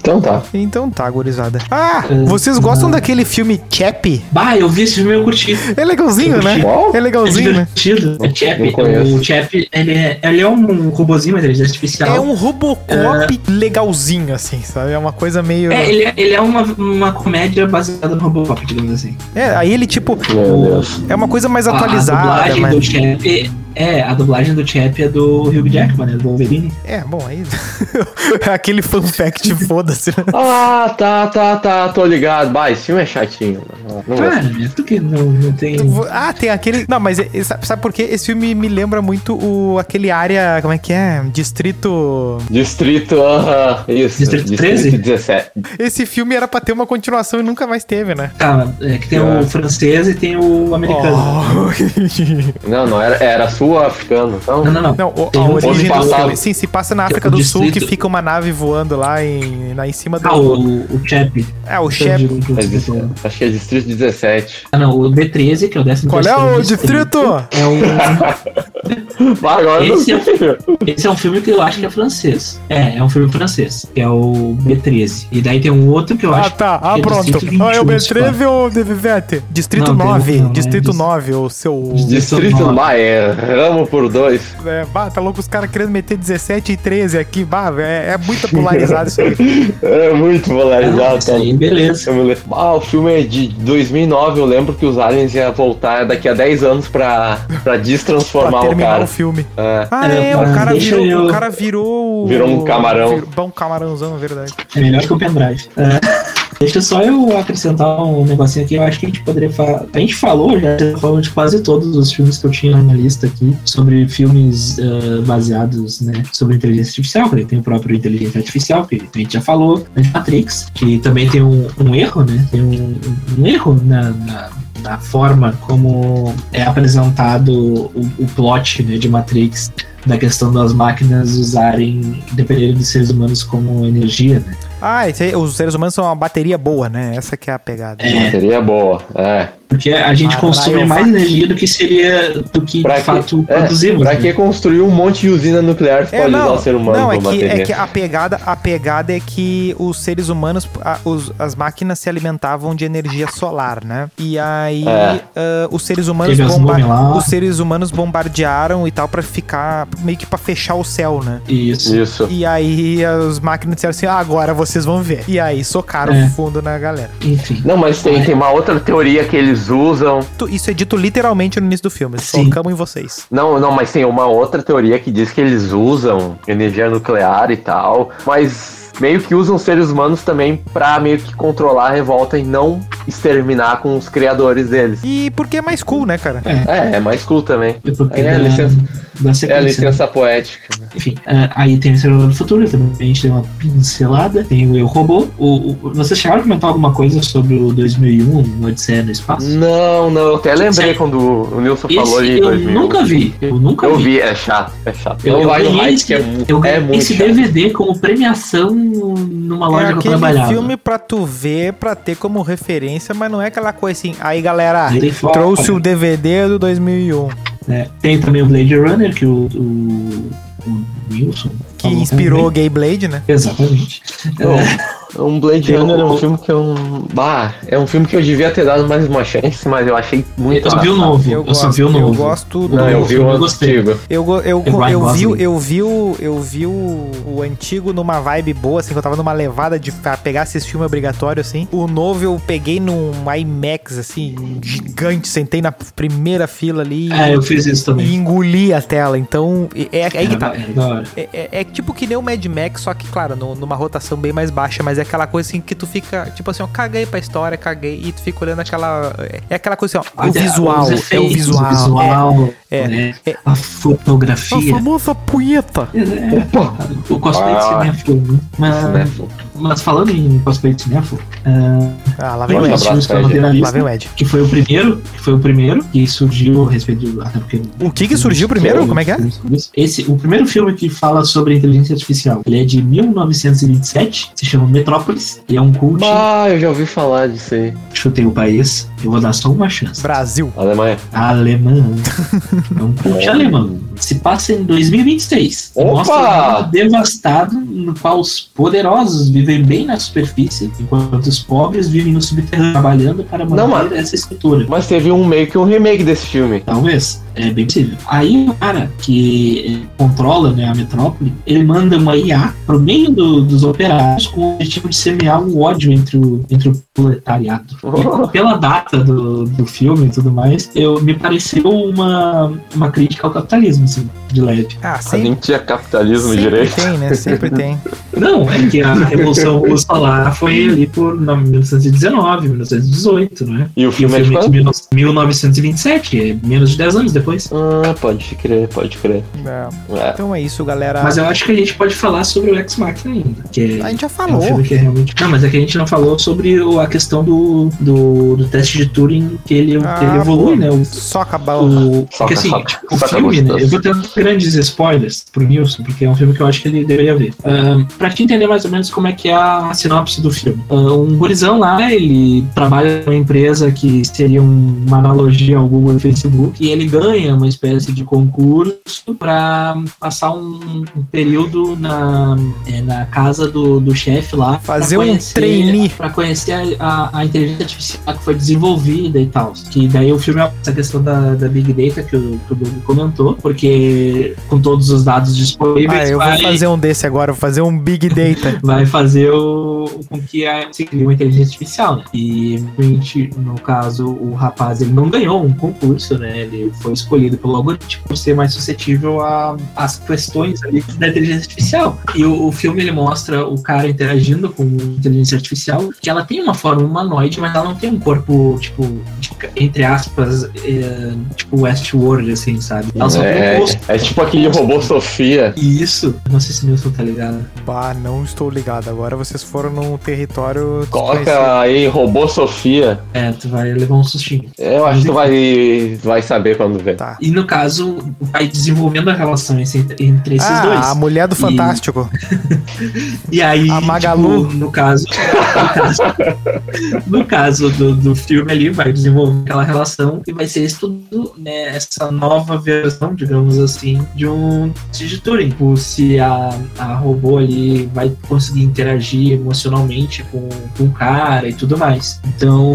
Speaker 2: Então tá.
Speaker 1: Então tá, gurizada. Ah,
Speaker 3: É,
Speaker 1: vocês gostam daquele filme Chappie?
Speaker 3: Bah, eu vi esse filme e eu curti.
Speaker 1: É legalzinho, né?
Speaker 2: Qual?
Speaker 1: É legalzinho, né?
Speaker 3: divertido. É Chap.
Speaker 2: conheço.
Speaker 3: O Chap, ele é, ele é um robozinho, uma inteligência artificial.
Speaker 1: É um Robocop legalzinho, assim, sabe? É uma coisa meio.
Speaker 3: É, ele é, ele é uma, uma comédia baseada no Robocop, digamos assim.
Speaker 1: É, aí ele, tipo,
Speaker 2: Meu Deus.
Speaker 1: é uma coisa mais
Speaker 3: A-
Speaker 1: atualizada,
Speaker 3: A dublagem
Speaker 1: mas.
Speaker 3: do Chap é, a dublagem do Chap é do Hugh Jackman, né, do Wolverine.
Speaker 1: É, bom, aí. [LAUGHS] Aquele fun fact, foda-se. né?
Speaker 2: Ah, tá, tá, tá. Tô ligado. Bah, esse filme é chatinho. Não
Speaker 3: Cara,
Speaker 2: gosto.
Speaker 3: é tu que não, não tem...
Speaker 1: Ah, tem aquele. Não, mas é- sabe, sabe por quê? Esse filme me lembra muito o aquele área. Como é que é? Distrito.
Speaker 2: Distrito, aham. Isso.
Speaker 3: Distrito 13?
Speaker 2: 17.
Speaker 1: Esse filme era pra ter uma continuação e nunca mais teve, né?
Speaker 3: Tá, é que tem
Speaker 2: É.
Speaker 3: o francês e tem o americano.
Speaker 1: Oh.
Speaker 2: Não, não, era, era sul-africano. Então,
Speaker 3: Não, não, não.
Speaker 1: Não, o- a origem do filme. Sim, se passa na
Speaker 3: é
Speaker 1: África do Sul, que
Speaker 3: distrito-
Speaker 1: fica uma nave voando lá em, lá em cima do.
Speaker 3: Ah, o, o Chap.
Speaker 1: É, o
Speaker 3: que
Speaker 2: é
Speaker 3: falou.
Speaker 2: acho que é Distrito 17.
Speaker 3: Ah, não, o D13, que é o 13
Speaker 1: Qual é o distrito?
Speaker 3: É um, [LAUGHS]
Speaker 2: Bah, [LAUGHS] agora
Speaker 3: Esse é-. Esse é um filme que eu acho que é francês. É, é um filme francês, que é o B13. E daí tem um outro que eu
Speaker 1: Ah,
Speaker 3: acho
Speaker 1: tá. Ah,
Speaker 3: que é
Speaker 1: pronto. Ah, é o
Speaker 3: 21,
Speaker 1: B13 ou o D17? Distrito
Speaker 3: Não, tem-
Speaker 1: 9.
Speaker 3: não, é
Speaker 1: Distrito
Speaker 3: dis-
Speaker 1: 9, o seu.
Speaker 2: Distrito
Speaker 3: nove.
Speaker 2: Bah, é ramo por dois.
Speaker 1: É, bah, tá louco os caras querendo meter 17 e 13 aqui. Bah, é, é muito polarizado isso aí. [LAUGHS]
Speaker 2: É muito
Speaker 3: Ah,
Speaker 2: polarizado.
Speaker 3: isso aí, beleza.
Speaker 2: Eu me lembro- Ah, o filme é de 2009, eu lembro que os aliens iam voltar daqui a 10 anos pra, pra [LAUGHS]
Speaker 1: pra
Speaker 2: destransformar o
Speaker 1: terminar
Speaker 2: cara.
Speaker 1: o filme.
Speaker 2: É.
Speaker 1: Ah,
Speaker 3: É,
Speaker 1: é, o cara
Speaker 3: deixa
Speaker 1: virou.
Speaker 3: eu-
Speaker 1: O cara virou.
Speaker 2: Virou um camarão.
Speaker 1: Virou, bom, um camarãozão, é verdade.
Speaker 3: É melhor que o pendrive. É. [LAUGHS] Deixa só eu acrescentar um negocinho aqui. Eu acho que a gente poderia falar. A gente falou já, falou de quase todos os filmes que eu tinha na minha lista aqui sobre filmes eh, baseados, né, sobre inteligência artificial. Que tem o próprio inteligência artificial, que a gente já falou, né, Matrix, que também tem um, um erro, né? Tem um, um erro na, na, na forma como é apresentado o, o plot né, de Matrix da questão das máquinas usarem, dependerem dos seres humanos como energia, né?
Speaker 1: Ah, os seres humanos são uma bateria boa, né? Essa que é a pegada.
Speaker 3: É.
Speaker 2: Seria boa, é.
Speaker 3: Porque a gente
Speaker 1: Ah,
Speaker 3: consome mais energia do que seria do que
Speaker 2: Pra
Speaker 3: de
Speaker 2: que,
Speaker 3: fato
Speaker 2: é,
Speaker 3: produzimos.
Speaker 2: pra
Speaker 3: né?
Speaker 2: que construir um monte de usina nuclear
Speaker 1: É,
Speaker 2: pode usar o ser humano
Speaker 1: não é, que, é que a pegada, a pegada é que os seres humanos, a- os- as máquinas se alimentavam de energia solar, né? E aí
Speaker 2: É.
Speaker 1: ah, os seres humanos bomba- os seres humanos bombardearam e tal pra ficar meio que pra fechar o céu, né?
Speaker 3: Isso.
Speaker 2: Isso.
Speaker 1: E aí as máquinas disseram assim: ah, agora vocês vão ver. E aí socaram
Speaker 3: É.
Speaker 1: fundo na galera.
Speaker 3: Enfim.
Speaker 2: Não, mas tem, tem uma outra teoria que eles usam.
Speaker 1: Tu- Isso é dito literalmente no início do filme.
Speaker 3: Sim.
Speaker 1: Socamos em vocês.
Speaker 2: Não, não, mas tem uma outra teoria que diz que eles usam energia nuclear e tal, mas meio que usam seres humanos também pra meio que controlar a revolta e não exterminar com os criadores deles.
Speaker 1: E porque é mais cool, né, cara?
Speaker 2: É, é mais cool também.
Speaker 3: É
Speaker 2: É,
Speaker 3: da,
Speaker 2: licença-
Speaker 3: da
Speaker 2: É a
Speaker 3: sequência. né?
Speaker 2: licença poética.
Speaker 3: Enfim, ah, aí tem o Exterminador do Futuro, também a gente tem uma pincelada, tem o Eu Robô. O, o, vocês chegaram a comentar alguma coisa sobre o 2001, o Odisseia no Espaço?
Speaker 2: Não, não, eu até lembrei
Speaker 3: Sim.
Speaker 2: quando o Nilson
Speaker 3: Esse
Speaker 2: falou ali.
Speaker 3: eu
Speaker 2: 2000.
Speaker 3: nunca vi, eu nunca
Speaker 2: Eu
Speaker 3: vi.
Speaker 2: vi, é chato, é chato.
Speaker 3: Eu,
Speaker 2: não
Speaker 3: eu
Speaker 2: hype
Speaker 3: esse,
Speaker 2: que é,
Speaker 3: eu
Speaker 2: é
Speaker 3: ganhei esse
Speaker 2: chato.
Speaker 3: DVD como premiação numa loja
Speaker 1: é
Speaker 3: que eu
Speaker 1: aquele
Speaker 3: trabalhava.
Speaker 1: filme pra tu ver, pra ter como referência, mas não é aquela coisa assim. Aí, galera, trouxe o DVD do 2001,
Speaker 3: É, tem também o Blade Runner, que o, o, o Wilson
Speaker 1: que inspirou o
Speaker 3: também.
Speaker 1: Gay Blade, né?
Speaker 3: Exatamente.
Speaker 2: Não, Um Blade Runner é um filme que eu. Bah, é um filme que eu devia ter dado mais uma chance, mas eu achei muito
Speaker 3: Eu só vi o novo.
Speaker 1: Eu,
Speaker 3: Eu, só
Speaker 1: gosto,
Speaker 3: vi o
Speaker 1: eu
Speaker 3: novo.
Speaker 1: gosto do.
Speaker 2: Não, eu vi o
Speaker 3: eu gostei.
Speaker 2: antigo.
Speaker 1: Eu, eu,
Speaker 3: Ryan
Speaker 1: eu, vi, eu vi, o, eu vi o, o antigo numa vibe boa, assim, que eu tava numa levada de pra pegar esses filmes obrigatório, assim. O novo eu peguei num IMAX, assim, gigante, sentei na primeira fila ali
Speaker 3: É, eu fiz isso
Speaker 1: e
Speaker 3: também.
Speaker 1: engoli a tela. Então, é, é aí que tá. É, é- é tipo que nem o Mad Max, só que, claro, no- numa rotação bem mais baixa, mas é aquela coisa assim que tu fica, tipo assim, ó, caguei pra história, caguei, e tu fica olhando aquela. É, é aquela coisa assim, ó, o
Speaker 3: Até
Speaker 1: visual,
Speaker 3: os
Speaker 1: é o
Speaker 3: efeitos,
Speaker 1: visual.
Speaker 3: O visual,
Speaker 1: é,
Speaker 3: né?
Speaker 1: é.
Speaker 3: A
Speaker 1: A
Speaker 3: fotografia.
Speaker 1: famosa punheta.
Speaker 3: É,
Speaker 2: Opa!
Speaker 3: o cosplay
Speaker 2: Ah.
Speaker 3: de né? Mas,
Speaker 2: Cinéfilo.
Speaker 3: Mas falando em cosplay de cinéfilo, ah,
Speaker 1: Ah, lá vem o Ed.
Speaker 3: que
Speaker 1: Lá vem o Ed.
Speaker 3: foi o primeiro, que foi o primeiro que surgiu a respeito do... Até porque
Speaker 1: O que que surgiu primeiro? Como é que é?
Speaker 3: Esse, o primeiro filme que fala sobre inteligência artificial, ele é de 1927, se chama Metrópolis, e é um cult,
Speaker 2: Ah, eu já ouvi falar disso aí.
Speaker 3: chutei o país, eu vou dar só uma chance.
Speaker 1: Brasil.
Speaker 2: Alemanha.
Speaker 3: Alemão. [LAUGHS] É um cult alemão. Se passa em 2023.
Speaker 2: Opa!
Speaker 3: Mostra um mundo devastado no qual os poderosos vivem bem na superfície, enquanto os pobres vivem no subterrâneo, trabalhando para manter
Speaker 2: Não, mas-
Speaker 3: essa estrutura.
Speaker 2: Mas teve um meio que um remake desse filme.
Speaker 3: Talvez. É bem possível. Aí o cara que eh, controla né, a metrópole, ele manda uma IA pro meio do- dos operários com o objetivo de semear um ódio entre o, entre o proletariado. E pela data do, do filme e tudo mais, eu, me pareceu uma, uma crítica ao capitalismo, assim, de leve.
Speaker 1: Ah,
Speaker 2: A
Speaker 1: sempre,
Speaker 2: gente tinha capitalismo
Speaker 1: sempre
Speaker 2: direito.
Speaker 1: tem, né? Sempre [LAUGHS] tem.
Speaker 3: Não, é que a Revolução Russa lá foi ali por não, 1919, 1918, né?
Speaker 2: E o
Speaker 3: E o
Speaker 2: filme é de
Speaker 3: filme é de
Speaker 2: quando?
Speaker 3: 19- 1927, é menos de 10 anos depois.
Speaker 2: Ah, pode crer, pode crer.
Speaker 1: É.
Speaker 2: É.
Speaker 1: Então é isso, galera.
Speaker 3: Mas eu acho que a gente pode falar sobre o Ex Machina ainda. Que é,
Speaker 1: A gente já
Speaker 3: é um
Speaker 1: falou.
Speaker 3: filme que é realmente. Não, mas é que a gente não falou sobre o- a questão do, do, do teste de Turing que ele, que ele
Speaker 1: Ah,
Speaker 3: evolui,
Speaker 1: pô.
Speaker 3: né? O,
Speaker 1: Só acabar o.
Speaker 3: o,
Speaker 2: Soca,
Speaker 3: porque assim,
Speaker 2: soca.
Speaker 3: o
Speaker 2: Soca
Speaker 3: filme, né? Eu vou ter grandes spoilers pro Nilson, porque é um filme que eu acho que ele deveria ver. Ahn, pra te entender mais ou menos como é que é a sinopse do filme. Ah, um gurizão lá, ele trabalha numa empresa que seria um- uma analogia ao Google e Facebook, e ele ganha uma espécie de concurso pra passar um, um período na, é, na casa do, do chefe lá.
Speaker 1: Fazer um
Speaker 3: conhecer-
Speaker 1: trainee.
Speaker 3: Pra conhecer a, a, a inteligência artificial que foi desenvolvida e tal. Que daí o filme é essa questão da, da Big Data que o, que o Doug comentou, porque com todos os dados disponíveis
Speaker 1: Ah, eu
Speaker 3: vai,
Speaker 1: vou fazer um desse agora, vou fazer um Big Data. [LAUGHS]
Speaker 3: vai fazer o, com que a, se crie uma inteligência artificial, né? E no caso, o rapaz ele não ganhou um concurso, né? Ele foi escolhido pelo algoritmo por ser mais suscetível a- às questões ali da inteligência artificial. E o, o filme ele mostra o cara interagindo com a inteligência artificial, que ela tem uma forma humanoide, mas ela não tem um corpo, tipo, de- entre aspas, é, tipo Westworld, assim, sabe? Ela só tem um
Speaker 2: É,
Speaker 3: rosto.
Speaker 2: é tipo aquele robô Sofia.
Speaker 3: Isso. Não sei se o Nilson tá ligado.
Speaker 1: Bah, não estou ligado. Agora vocês foram num território.
Speaker 2: Coloca aí robô Sofia.
Speaker 3: É, tu vai levar um sustinho.
Speaker 2: Eu acho que tu vai, vai saber quando ver. Ver.
Speaker 1: Tá.
Speaker 3: E no caso, vai desenvolvendo a relação entre, esses
Speaker 1: ah,
Speaker 3: dois.
Speaker 1: a mulher do
Speaker 3: E-
Speaker 1: Fantástico. [LAUGHS]
Speaker 3: E aí,
Speaker 1: A Magalu.
Speaker 3: tipo, no caso, no caso, no caso do, do filme ali, vai desenvolver aquela relação e vai ser isso tudo, né, essa nova versão, digamos assim, de um de Turing. Tipo, se a, a robô ali vai conseguir interagir emocionalmente com, com o cara e tudo mais. Então,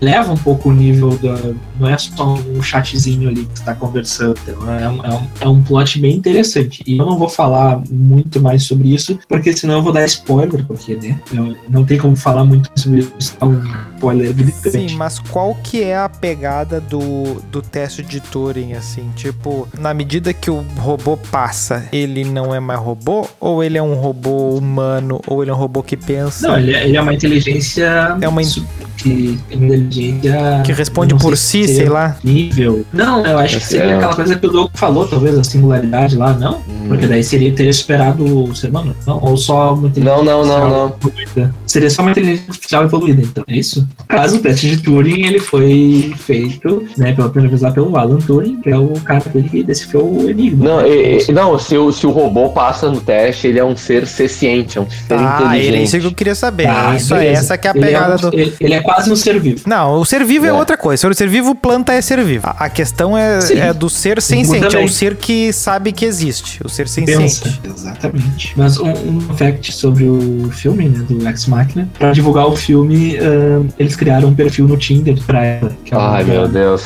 Speaker 3: leva um pouco o nível da. Não é só um chatzinho ali que está conversando. Então, é, um, é, um, é um plot bem interessante. E eu não vou falar muito mais sobre isso, porque senão eu vou dar spoiler, porque, né? eu- não tem como falar muito sobre isso. É um spoiler gritante.
Speaker 1: Sim, mas qual que é a pegada do, do teste de Turing, assim? Tipo, na medida que o robô passa, ele não é mais robô? Ou ele é um robô humano? Ou ele é um robô que pensa?
Speaker 3: Não, ele é, ele é uma inteligência.
Speaker 1: É uma in-
Speaker 3: que, inteligência.
Speaker 1: que responde por
Speaker 3: sei
Speaker 1: si,
Speaker 3: se
Speaker 1: sei
Speaker 3: seria
Speaker 1: lá.
Speaker 3: Nível. Não, eu acho que seria
Speaker 2: É.
Speaker 3: aquela coisa que o Doug falou, talvez, a singularidade lá, não?
Speaker 2: Hum.
Speaker 3: Porque daí seria ter esperado o ser humano, não? Ou só uma inteligência
Speaker 2: Não, não, não,
Speaker 3: artificial
Speaker 2: não.
Speaker 3: evoluída. Seria só uma inteligência artificial evoluída, então, é isso? No caso, o teste de Turing, ele foi feito, né, pela primeira vez lá pelo Alan Turing, que é o cara que decifrou o enigma.
Speaker 2: Não, e- e- não se, o, se o robô passa no teste, ele é um ser senciente, é um ser
Speaker 1: Ah,
Speaker 2: inteligente.
Speaker 1: ele é isso que eu queria saber.
Speaker 3: Tá,
Speaker 1: isso é
Speaker 3: beleza.
Speaker 1: essa que é a
Speaker 3: Ele
Speaker 1: pegada
Speaker 3: um-
Speaker 1: do.
Speaker 3: Ele, ele é quase um ser vivo.
Speaker 1: Não, o ser vivo é.
Speaker 2: É.
Speaker 1: outra coisa. Se o ser vivo, planta é ser vivo. A, a questão é,
Speaker 3: Sim.
Speaker 1: é do ser senciente. É o ser que sabe que existe. O ser senciente.
Speaker 3: Pensa. Exatamente. Mas um, um fact sobre o filme, né, do Ex Machina, pra divulgar o filme, ahn, eles criaram um perfil no Tinder pra ela. Que é
Speaker 2: Ai, meu Deus.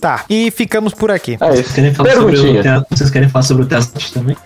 Speaker 1: Tá. E ficamos por aqui.
Speaker 2: É
Speaker 3: Vocês
Speaker 2: isso.
Speaker 3: querem, falar sobre o. Tesla, vocês querem falar sobre o Tesla Bot também?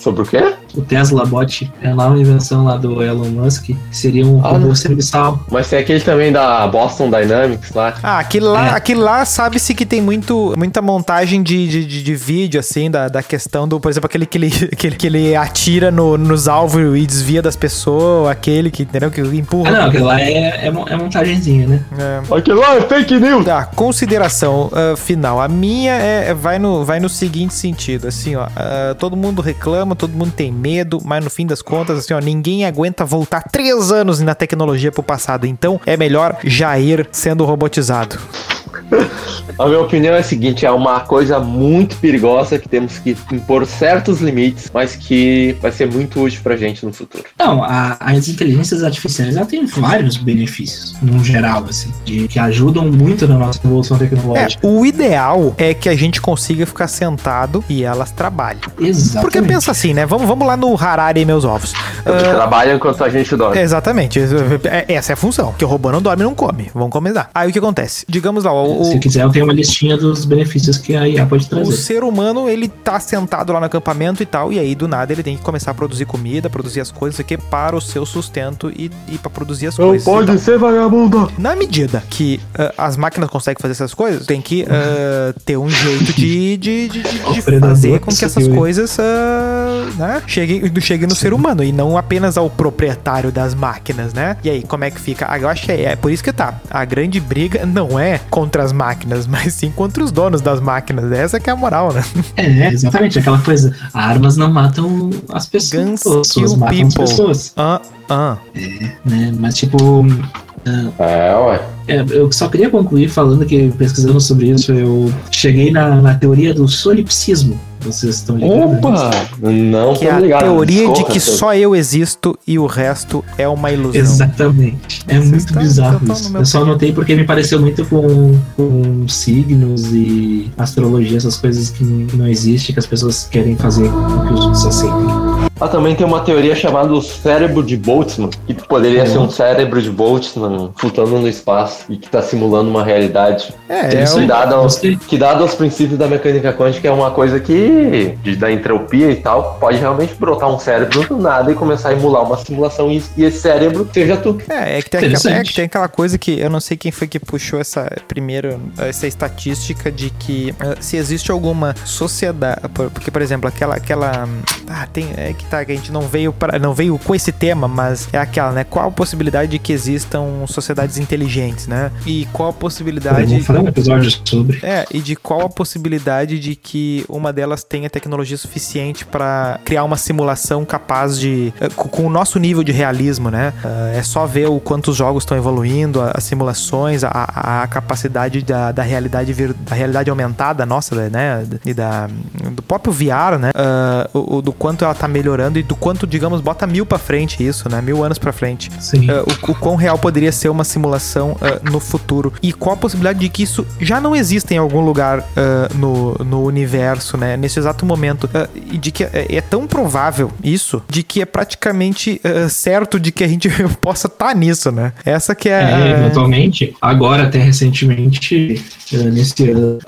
Speaker 2: Sobre o quê?
Speaker 3: O Tesla Bot é lá uma invenção lá do Elon Musk, que seria um
Speaker 2: Ah,
Speaker 3: robô serviçal.
Speaker 2: Mas tem aquele também da Boston Dynamics lá.
Speaker 1: Ah, aquilo lá,
Speaker 3: É.
Speaker 1: aquilo lá sabe-se que tem muito, muita montagem de, de, de- de vídeo, assim, da, da questão do, por exemplo, aquele que ele, [LAUGHS] aquele que ele atira no- nos alvos e desvia das pessoas, aquele que, entendeu? Que empurra.
Speaker 3: Ah, não, aquilo lá é, é, é montagenzinha, né?
Speaker 1: É.
Speaker 2: Aquilo lá é fake news!
Speaker 1: Tá, consideração ah, final. A minha é, é- vai, no, vai no seguinte sentido, assim, ó. ah, todo mundo reclama, todo mundo tem medo, mas no fim das contas, assim, ó, ninguém aguenta voltar três anos na tecnologia pro passado. Então, é melhor já ir sendo robotizado. [LAUGHS]
Speaker 2: A minha opinião é a seguinte: é uma coisa muito perigosa que temos que impor certos limites, mas que vai ser muito útil pra gente no futuro.
Speaker 3: Não, a- as inteligências artificiais ela tem vários benefícios, no geral, assim, de, que ajudam muito na nossa evolução
Speaker 1: É,
Speaker 3: tecnológica.
Speaker 1: o ideal é que a gente consiga ficar sentado e elas trabalhem.
Speaker 3: Exatamente.
Speaker 1: Porque pensa assim, né? Vamos, vamos lá no Harari e meus ovos.
Speaker 2: Eles
Speaker 1: Ah,
Speaker 2: trabalham enquanto a gente dorme.
Speaker 1: Exatamente, é- essa é a função. Que o robô não dorme e não come. Vamos começar. Aí o que acontece? Digamos lá, o, o-
Speaker 3: Se quiser, eu tenho uma listinha dos benefícios que a IA pode
Speaker 1: o
Speaker 3: trazer.
Speaker 1: ser humano, ele tá sentado lá no acampamento e tal, e aí do nada ele tem que começar a produzir comida, produzir as coisas aqui para o seu sustento e, e para produzir as coisas. Então,
Speaker 2: ser vagabundo!
Speaker 1: na medida que ah, as máquinas conseguem fazer essas coisas, tem que ah, ter um jeito de, de, de, de-
Speaker 3: O
Speaker 1: fazer com que essas coisas ah, né, cheguem, cheguem no ser humano e não apenas ao proprietário das máquinas, né? E aí, como é que fica? Ah, eu acho que é, é por isso que tá. A grande briga não é contra as máquinas, [LAUGHS] mas sim contra os donos das máquinas. Essa que é a moral, né?
Speaker 3: É, exatamente, aquela coisa. Armas não matam as pessoas,
Speaker 1: Guns
Speaker 3: pessoas
Speaker 1: kill
Speaker 3: matam as
Speaker 1: people.
Speaker 3: pessoas,
Speaker 1: Ah, ah.
Speaker 3: né? Mas tipo,
Speaker 2: É, ué.
Speaker 3: é, eu só queria concluir falando que pesquisando sobre isso, eu cheguei na, na teoria do solipsismo. Vocês estão ligados?
Speaker 2: Opa! Não
Speaker 1: Que é
Speaker 2: tô
Speaker 1: a
Speaker 2: ligado.
Speaker 1: teoria de que só eu existo e o resto é uma ilusão.
Speaker 3: Exatamente. É
Speaker 1: Vocês
Speaker 3: muito
Speaker 1: estão-
Speaker 3: bizarro
Speaker 1: estão
Speaker 3: isso. Eu só anotei porque me pareceu muito com, com signos e astrologia, essas coisas que não existem, que as pessoas querem fazer com que os outros aceitem.
Speaker 2: Ah, também tem uma teoria chamada o cérebro de Boltzmann, que poderia
Speaker 3: Uhum.
Speaker 2: ser um cérebro de Boltzmann flutuando no espaço e que está simulando uma realidade.
Speaker 1: É, é
Speaker 3: Interessante.
Speaker 1: o-
Speaker 2: Que dado,
Speaker 3: Gostei.
Speaker 2: que dado aos princípios da mecânica quântica é uma coisa que, de- da entropia e tal, pode realmente brotar um cérebro do nada e começar a emular uma simulação e, e esse cérebro seja tu.
Speaker 1: É, é que, tem aquela, é que tem aquela coisa que eu não sei quem foi que puxou essa primeiro essa estatística de que eh, se existe alguma sociedade, por- porque por exemplo aquela aquela ah, tem é que que tá, que a gente não veio para não veio com esse tema, mas é aquela, né? Qual a possibilidade de que existam sociedades inteligentes, né? E qual a possibilidade
Speaker 3: Vamos fazer um episódio sobre.
Speaker 1: é, e de qual a possibilidade de que uma delas tenha tecnologia suficiente para criar uma simulação capaz de. eh, com o nosso nível de realismo, né? Eh, É só ver o quantos jogos estão evoluindo, as simulações, a, a capacidade da, da realidade vir- da realidade aumentada nossa, né? E da, do próprio VR, né? O, o- do quanto ela tá melhorando e do quanto, digamos, bota mil pra frente isso, né? Mil anos pra frente.
Speaker 3: Sim.
Speaker 1: Uh, o, o quão real poderia ser uma simulação uh, no futuro e qual a possibilidade de que isso já não exista em algum lugar uh, no, no universo, né? Nesse exato momento. E de que é, é tão provável isso, de que é praticamente certo de que a gente [LAUGHS] possa estar nisso, né? Essa que é.
Speaker 3: É, eventualmente, agora até recentemente, nesse ano,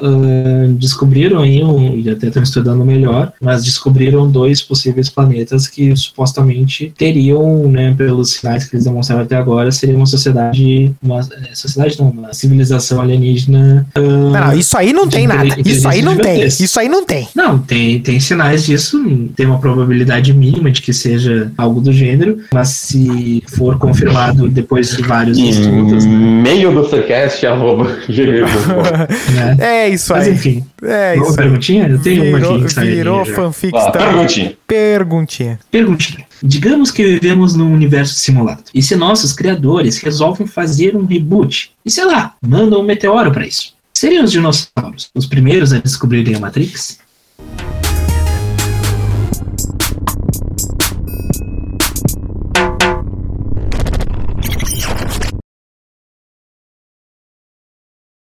Speaker 3: descobriram aí, um, e até estão estudando melhor, mas descobriram dois possíveis planetas que supostamente teriam, né, pelos sinais que eles demonstraram até agora, seria uma sociedade, uma eh, sociedade não, uma civilização alienígena. ah,
Speaker 1: Não, não, isso aí não tem nada. Isso aí não tem. Isso aí não tem.
Speaker 3: Não, tem, tem sinais disso, tem uma probabilidade mínima de que seja algo do gênero, mas se for confirmado depois de vários estudos,
Speaker 2: E-mail do Freecast, arroba gmail.com.
Speaker 3: né? [LAUGHS]
Speaker 1: É isso
Speaker 3: Mas
Speaker 1: aí.
Speaker 3: enfim,
Speaker 1: É
Speaker 3: uma
Speaker 1: isso
Speaker 3: perguntinha? Eu tenho uma
Speaker 1: Virou,
Speaker 3: aqui que saiu
Speaker 1: virou fanfic
Speaker 2: Ó,
Speaker 1: star.
Speaker 2: perguntinha.
Speaker 1: Perguntinha.
Speaker 3: Perguntinha. Digamos que vivemos num universo simulado. E se nossos criadores resolvem fazer um reboot? E sei lá, mandam um meteoro pra isso. Seriam os dinossauros os primeiros a descobrirem a Matrix?